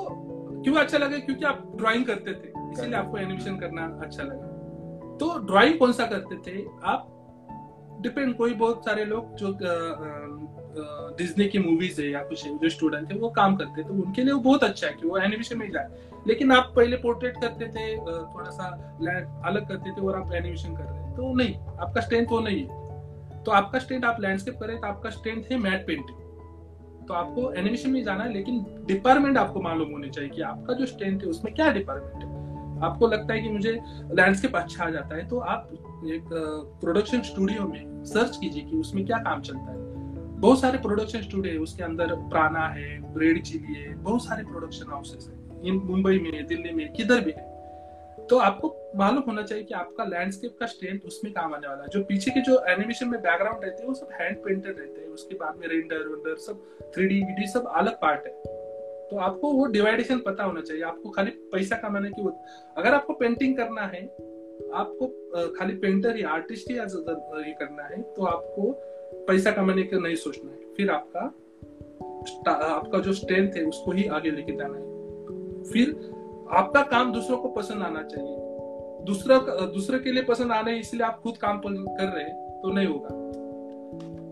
क्यों अच्छा लगा? क्योंकि आप ड्राइंग करते थे इसीलिए आपको एनिमेशन करना अच्छा लगा। तो ड्राइंग कौन सा करते थे? आप डिपेंड कोई बहुत सारे लोग जो डिज्नी की मूवीज़ है या कुछ जो स्टूडेंट है वो काम करते तो उनके लिए वो बहुत अच्छा है कि वो एनिमेशन में जाए। लेकिन आप पहले पोर्ट्रेट करते थे थोड़ा सा अलग करते थे और आप एनिमेशन कर रहे तो नहीं, आपका स्ट्रेंथ वो नहीं है। तो आपका स्ट्रेंथ आप लैंडस्केप करें तो आपका स्ट्रेंथ है मैट पेंटिंग तो आपको एनिमेशन में जाना है, लेकिन डिपार्टमेंट आपको मालूम होनी चाहिए कि आपका जो स्ट्रेंथ है, उसमें क्या डिपार्टमेंट है। आपको लगता है कि मुझे लैंडस्केप अच्छा आ जाता है तो आप एक प्रोडक्शन स्टूडियो में सर्च कीजिए कि उसमें क्या काम चलता है। बहुत सारे प्रोडक्शन स्टूडियो है, उसके अंदर प्राना है रेड चिली है, बहुत सारे प्रोडक्शन हाउसेस है। मुंबई में, दिल्ली में, किधर भी है। तो आपको मालूम होना चाहिए कि आपका लैंडस्केप का स्ट्रेंथ उसमें काम आने वाला है। जो पीछे के जो एनिमेशन में बैकग्राउंड रहते हैं, वो सब हैंड पेंटेड रहते हैं। उसके बाद में रेंडर वेंडर सब थ्री डी सब अलग पार्ट है। तो आपको वो डिवाइडेशन पता होना चाहिए। आपको खाली पैसा कमाने की अगर आपको पेंटिंग करना है, आपको खाली पेंटर या आर्टिस्ट ही ये करना है तो आपको पैसा कमाने का नहीं सोचना है। फिर आपका आपका जो स्ट्रेंथ है, उसको ही आगे लेके जाना है। फिर आपका काम दूसरों को पसंद आना चाहिए। दूसरा, दूसरे के लिए पसंद आना है इसलिए आप खुद काम कर रहे हैं तो नहीं होगा।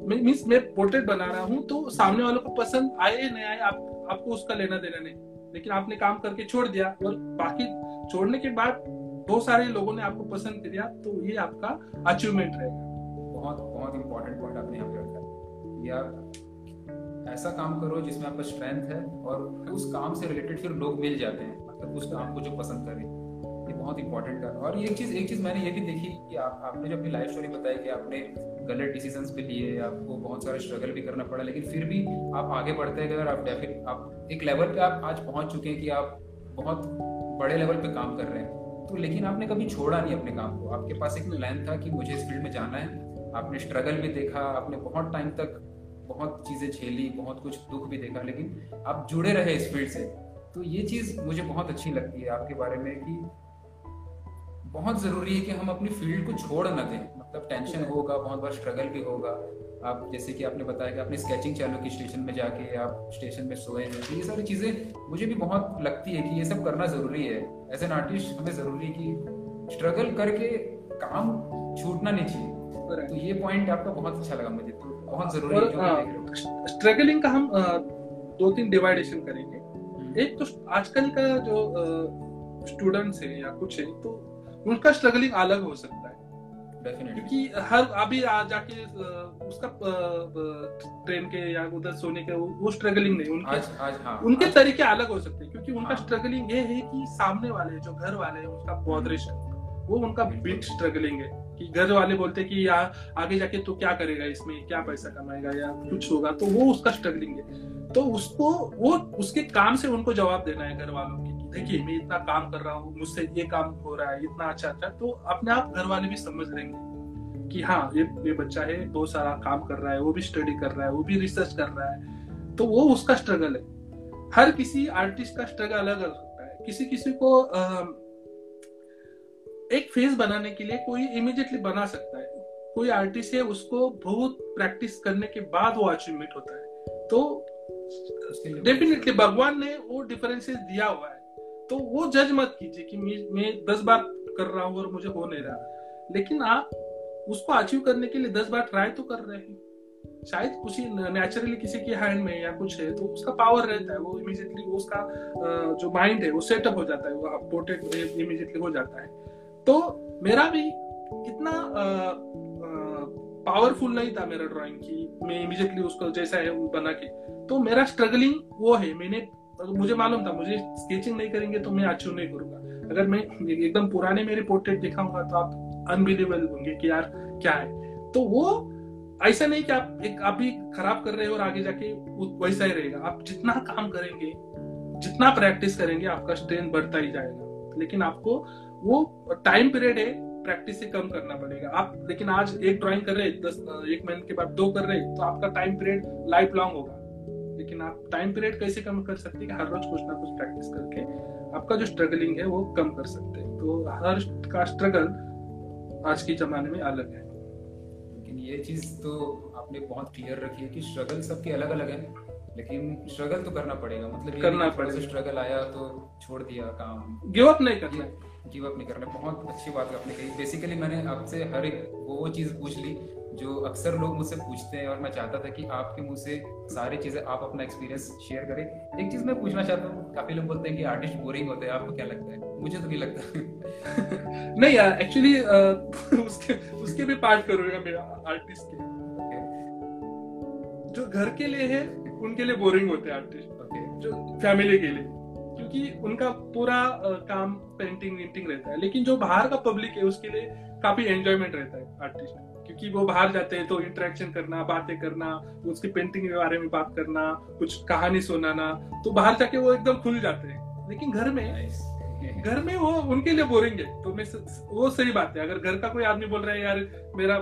मीन्स मैं पोर्ट्रेट बना रहा हूँ तो सामने वालों को पसंद आए नहीं आए, आप, आपको उसका लेना देना नहीं। लेकिन आपने काम करके छोड़ दिया, और बाकी छोड़ने के बाद बहुत सारे लोगों ने आपको पसंद किया तो ये आपका अचीवमेंट रहेगा। बहुत बहुत इंपॉर्टेंट पॉइंट आपने यहाँ पे रखा या ऐसा काम करो जिसमें आपका स्ट्रेंथ है, और उस काम से रिलेटेड फिर लोग मिल जाते हैं मतलब उस काम को जो पसंद करें बहुत इंपॉर्टेंट है और एक चीज़ एक चीज़ मैंने ये भी देखी कि आप, आपने जो अपनी लाइफ स्टोरी बताई कि आपने गलत डिसीजंस भी लिए, आपको बहुत सारे स्ट्रगल भी करना पड़ा, लेकिन फिर भी आप आगे बढ़ते गए और आप डेफिन आप एक लेवल पे आप आज पहुँच चुके हैं कि आप बहुत बड़े लेवल पे काम कर रहे हैं। तो लेकिन आपने कभी छोड़ा नहीं अपने काम को। आपके पास एक लाइन था कि मुझे इस फ़ील्ड में जाना है। आपने स्ट्रगल भी देखा, आपने बहुत टाइम तक बहुत चीज़ें झेली, बहुत कुछ दुख भी देखा, लेकिन आप जुड़े रहे इस फ़ील्ड से। तो ये चीज़ मुझे बहुत अच्छी लगती है आपके बारे में कि बहुत ज़रूरी है कि हम अपनी फ़ील्ड को छोड़ न दें। मतलब टेंशन होगा बहुत बार स्ट्रगल भी होगा। आप जैसे कि आपने बताया कि आपने स्केचिंग चालू की स्टेशन में जाके आप स्टेशन में सोए हैं। तो ये सारी चीज़ें मुझे भी बहुत लगती है कि ये सब करना ज़रूरी है। एज एन आर्टिस्ट हमें ज़रूरी है कि स्ट्रगल करके काम छूटना नहीं चाहिए। तो ये पॉइंट आपका बहुत अच्छा लगा मुझे। तो बहुत ज़रूरी है स्ट्रगलिंग का हम दो तीन डिवाइडेशन करेंगे। हम्म। एक तो आजकल का जो स्टूडेंट्स है या कुछ है तो उनका स्ट्रगलिंग अलग हो सकता है। क्योंकि हर अभी जाके उसका ट्रेन के या उधर सोने के वो स्ट्रगलिंग नहीं उनके आज, आज, हाँ, उनके आज, तरीके अलग हो सकते हैं क्योंकि उनका हाँ, स्ट्रगलिंग ये है कि सामने वाले जो घर वाले हैं उसका बॉदरिश वो उनका बिग स्ट्रगलिंग है कि घर वाले बोलते हैं कि यार आगे जाके तो क्या करेगा इसमें क्या पैसा कमाएगा या कुछ होगा तो वो उसका स्ट्रगलिंग है। तो उसको वो उसके काम से उनको जवाब देना है घर वालों की। देखिए। मैं इतना काम कर रहा हूँ मुझसे ये काम हो रहा है इतना अच्छा अच्छा। तो अपने आप घर वाले भी समझ लेंगे कि हाँ ये ये बच्चा है बहुत सारा काम कर रहा है वो भी स्टडी कर रहा है वो भी रिसर्च कर रहा है। तो वो उसका स्ट्रगल है। हर किसी आर्टिस्ट का स्ट्रगल अलग अलग होता है। किसी किसी को आ, एक फेस बनाने के लिए कोई इमिजिएटली बना सकता है। कोई आर्टिस्ट है उसको बहुत प्रैक्टिस करने के बाद वो अचीवमेंट होता है। तो डेफिनेटली भगवान ने वो डिफरेंसेस दिया हुआ है। तो वो जज मत कीजिए कि मैं दस बार कर रहा हूँ और मुझे हो नहीं रहा। लेकिन आप उसको अचीव करने के लिए दस बार ट्राई तो कर रहे हैं। शायद कुछ नेचुरली किसी की हैंड में या कुछ है तो उसका पावर रहता है। वो इमीडिएटली उसका जो माइंड है, वो सेटअप हो जाता है। वो पोर्ट्रेट इमीडिएटली हो जाता है। तो मेरा भी इतना पावरफुल नहीं था मेरा ड्राइंग की मैं इमीडिएटली उसको जैसा है बना के। तो मेरा स्ट्रगलिंग वो है। मैंने तो मुझे मालूम था, मुझे स्केचिंग नहीं करेंगे तो मैं अचीव नहीं करूँगा। अगर मैं एकदम पुराने मेरे पोर्ट्रेट दिखाऊँगा तो आप अनबिलीवेबल होंगे कि यार क्या है। तो वो ऐसा नहीं कि आप एक, आप भी खराब कर रहे हो और आगे जाके वैसा ही रहेगा। आप जितना काम करेंगे, जितना प्रैक्टिस करेंगे, आपका स्ट्रेंथ बढ़ता ही जाएगा। लेकिन आपको वो टाइम पीरियड है प्रैक्टिस से कम करना पड़ेगा। आप, लेकिन आज एक ड्राइंग कर रहे, दस, एक महीने के बाद दो कर रहे हैं तो आपका टाइम पीरियड लाइफ लॉन्ग होगा। लेकिन आप टाइम पीरियड कैसे कम कर सकते हैं हर रोज कुछ ना कुछ प्रैक्टिस करके आपका जो स्ट्रगलिंग है वो कम कर सकते हैं। तो हर का स्ट्रगल आज के जमाने में अलग है। लेकिन ये चीज़ तो आपने बहुत क्लियर रखी है कि स्ट्रगल सबके अलग अलग है लेकिन स्ट्रगल तो करना पड़ेगा। मतलब करना पड़ेगा। स्ट्रगल आया तो छोड़ दिया काम। गिव अप नहीं करना। गिव अप नहीं करना। बहुत अच्छी बात आपने कही। बेसिकली मैंने आपसे हर एक वो वो चीज़ पूछ ली जो अक्सर लोग मुझसे पूछते हैं और मैं चाहता था कि आपके मुँह से सारी चीज़ें आप अपना एक्सपीरियंस शेयर करें। एक चीज़ मैं पूछना चाहता हूँ काफ़ी लोग बोलते हैं कि आर्टिस्ट बोरिंग होते हैं आपको क्या लगता है? मुझे तो नहीं लगता। नहीं यार एक्चुअली उसके उसके भी पार्ट करूँगा मेरा आर्टिस्ट के? जो घर के लिए है उनके लिए बोरिंग होते हैं आर्टिस्ट ओके जो फैमिली के लिए। क्योंकि उनका पूरा काम पेंटिंग वेंटिंग रहता है लेकिन जो बाहर का पब्लिक है उसके लिए काफ़ी एंजॉयमेंट रहता है आर्टिस्ट क्योंकि वो बाहर जाते हैं तो इंटरेक्शन करना बातें करना उसकी पेंटिंग के बारे में बात करना कुछ कहानी सुनाना तो बाहर जाके वो एकदम खुल जाते हैं। लेकिन घर में घर में वो उनके लिए बोरिंग है। तो मैं वो सही बात है। अगर घर का कोई आदमी बोल रहा है यार मेरा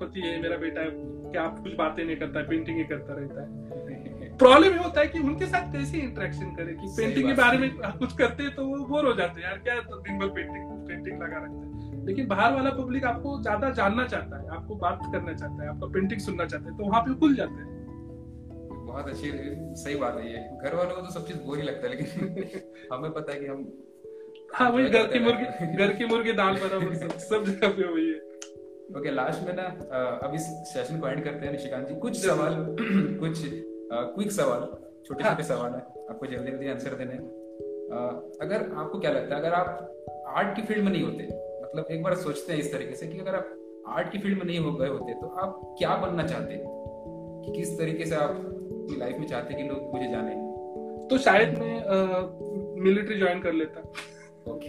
पति है मेरा बेटा है क्या आप कुछ बातें नहीं करता है पेंटिंग ही करता रहता है? प्रॉब्लम ये होता है कि उनके साथ कैसे इंटरेक्शन करे? कि पेंटिंग के बारे में कुछ करते हैं तो वो बोर हो जाते हैं। यार क्या तो दिन भर पेंटिंग पेंटिंग लगा रखते हैं। लेकिन बाहर वाला पब्लिक आपको ज़्यादा जानना चाहता है आपको बात करना चाहता है आपका पेंटिंग सुनना चाहता है तो वहाँ पे खुल जाते हैं। बहुत अच्छी सही बात है ये। घर वालों को तो सब चीज़ बोर ही लगता है लेकिन हमें पता है कि हम हाँ वही घर की मुर्गी घर की मुर्गी दाल बराबर सब सब जगह पे वही है। ओके लास्ट में ना अब इस सेशन को एंड करते हैं निशिकांत जी। कुछ सवाल कुछ क्विक सवाल छोटे छोटे सवाल है। आपको जल्दी जल्दी आंसर देने अगर आपको क्या लगता है अगर आप आर्ट की फ़ील्ड में नहीं होते मतलब एक बार सोचते हैं इस तरीके से कि अगर आप आर्ट की फ़ील्ड में नहीं हो गए होते तो आप क्या बनना चाहते कि किस तरीके से आप अपनी लाइफ में चाहते कि लोग मुझे जाने? तो शायद मैं मिलिट्री ज्वाइन कर लेता। ओके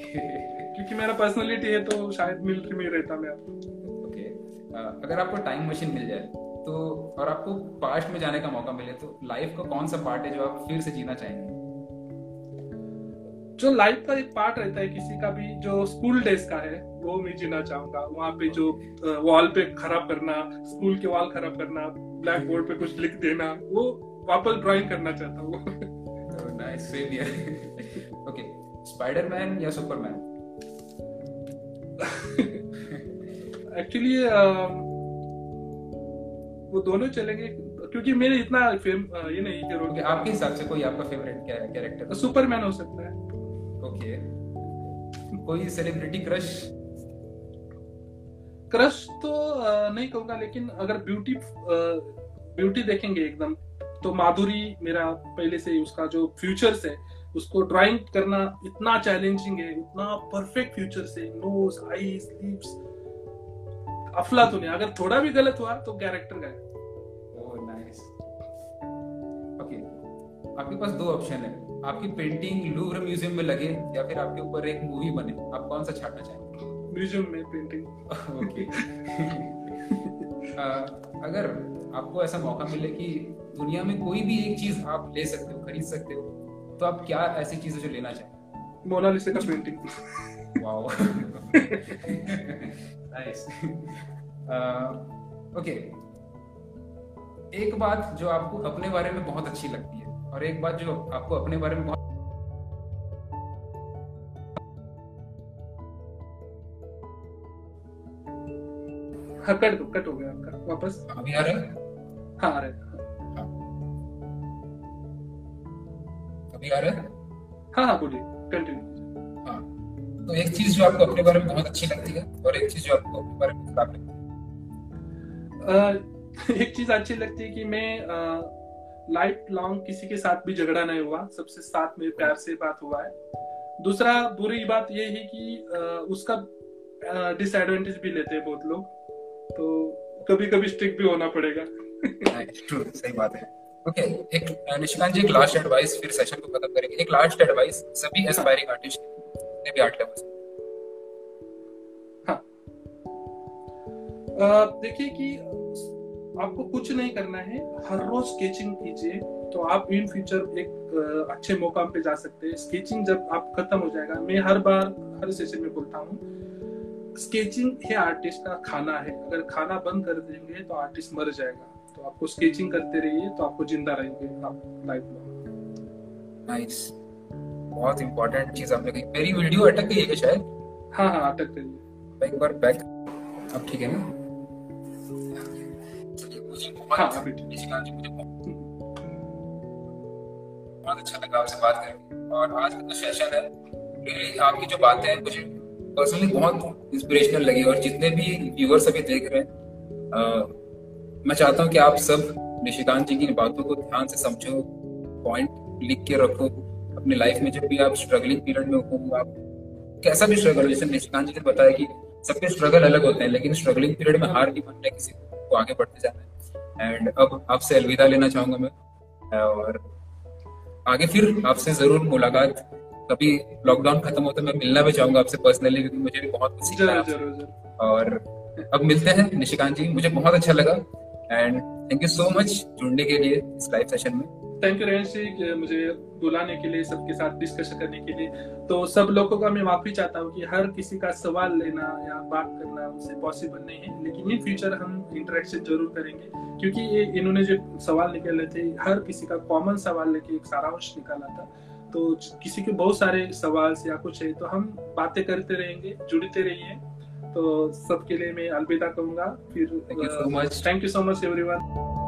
क्योंकि मेरा पर्सनालिटी है तो शायद मिलिट्री में रहता मैं ओके अगर आपको टाइम मशीन मिल जाए तो और आपको पास्ट में जाने का मौका मिले तो लाइफ का कौन सा पार्ट है जो आप फिर से जीना चाहेंगे? जो लाइफ का एक पार्ट रहता है किसी का भी जो स्कूल डेज़ का है वो मैं जीना चाहूँगा। वहाँ पे जो वॉल पे खराब करना स्कूल के वॉल खराब करना ब्लैक बोर्ड पे कुछ लिख देना वो वापस ड्राइंग करना चाहता हूँ। नाइस ओके स्पाइडरमैन या सुपरमैन एक्चुअली वो दोनों चलेंगे क्योंकि मेरे इतना फ़िल्म ये नहीं कि आपके हिसाब से कोई आपका फेवरेट क्या है कैरेक्टर सुपरमैन हो सकता है। ओके कोई सेलिब्रिटी क्रश क्रश तो नहीं कहूँगा लेकिन अगर ब्यूटी ब्यूटी देखेंगे एकदम तो माधुरी मेरा पहले से उसका जो फ्यूचर्स है उसको ड्राइंग करना इतना चैलेंजिंग है इतना परफेक्ट फ्यूचर से नोज़ आईज लिप्स अफलातून है। अगर थोड़ा भी गलत हुआ तो कैरेक्टर गए नाइस ओके आपके पास दो ऑप्शन है। आपकी पेंटिंग लूव्र म्यूज़ियम में लगे या फिर आपके ऊपर एक मूवी बने आप कौन सा छापना चाहेंगे? म्यूज़ियम में पेंटिंग ओके अगर आपको ऐसा मौका मिले कि दुनिया में कोई भी एक चीज़ आप ले सकते हो खरीद सकते हो तो आप क्या ऐसी चीज़ जो लेना चाहेंगे? मोनालिसा का पेंटिंग वाओ नाइस ओके एक बात जो आपको अपने बारे में बहुत अच्छी लगती है और एक बात जो आपको अपने बारे में बहुत हाँ कट कट हो गया आपका। वापस? अभी आ रहा है? हाँ आ रहा है। हाँ। अभी आ रहा है? हाँ हाँ बोलिए कंटिन्यू तो एक चीज़ जो आपको अपने बारे में बहुत अच्छी लगती है और एक चीज़ जो आपको अपने बारे में खराब लगती है। एक चीज़ अच्छी लगती है कि मैं लाइफ लॉन्ग किसी के साथ भी झगड़ा नहीं हुआ सबसे साथ में प्यार से बात हुआ है। दूसरा बुरी बात ये है कि उसका डिसएडवांटेज भी लेते हैं बहुत लोग तो कभी कभी स्ट्रिक भी होना पड़ेगा। सही बात है। ओके एक निशिकांत जी एक लास्ट एडवाइस फिर सेशन को खत्म करेंगे। एक लास्ट एडवाइस सभी एस्पायरिंग आर्टिस्ट जितने भी आर्ट लवर्स हाँ। देखिए कि आपको कुछ नहीं करना है। हर रोज स्केचिंग कीजिए तो आप इन फ्यूचर एक अच्छे मौका पे जा सकते हैं। स्केचिंग जब आप खत्म हो जाएगा मैं हर बार हर सेशन में बोलता हूँ स्केचिंग है आर्टिस्ट का खाना है। अगर खाना बंद कर देंगे तो आर्टिस्ट मर जाएगा। तो आपको स्केचिंग करते रहिए तो आपको ज़िंदा रहेंगे आप लाइफ में। नाइस बहुत इंपॉर्टेंट चीज़ आपने कही। मेरी वीडियो अटक गई है क्या शायद? हाँ हाँ अटक गई है। एक बार बैक अब ठीक है ना? हाँ। ठीक मुझे बहुत अच्छा लगा आपसे बात करके। और आज का जो सेशन है रियली आपकी जो बातें हैं, मुझे पर्सनली बहुत इंस्पिरेशनल लगी। और जितने भी व्यूअर्स अभी देख रहे हैं मैं चाहता हूँ कि आप सब निशिकांत जी की बातों को ध्यान से समझो पॉइंट लिख के रखो। अपने लाइफ में जब भी आप स्ट्रगलिंग पीरियड में हो, आप कैसा भी स्ट्रगल जैसे निशिकांत जी ने बताया कि सबके स्ट्रगल अलग होते हैं, लेकिन स्ट्रगलिंग पीरियड में हार नहीं मानना किसी को, आगे बढ़ते जाना है। एंड अब आपसे अलविदा लेना चाहूँगा मैं। और आगे फिर आपसे ज़रूर मुलाकात। कभी लॉकडाउन खत्म होता तो मैं मिलना भी चाहूँगा आपसे पर्सनली क्योंकि मुझे भी बहुत कुछ सीखना है। और अब मिलते हैं निशिकांत जी। मुझे बहुत अच्छा लगा। And thank you so much जुड़ने के लिए इस लाइव सेशन में। थैंक यू रेंस जी मुझे बुलाने के लिए सबके साथ डिस्कशन करने के लिए। तो सब लोगों का मैं माफ़ी चाहता हूँ कि हर किसी का सवाल लेना या बात करना उनसे पॉसिबल नहीं है। लेकिन इन फ्यूचर हम इंटरेक्शन ज़रूर करेंगे क्योंकि ये इन्होंने जो सवाल निकाले थे हर किसी का कॉमन सवाल लेके एक सारांश निकाला था। तो किसी के बहुत सारे सवाल या कुछ है तो हम बातें करते रहेंगे जुड़ते रहिए। तो सबके लिए मैं अलविदा कहूँगा। फिर thank you so much everyone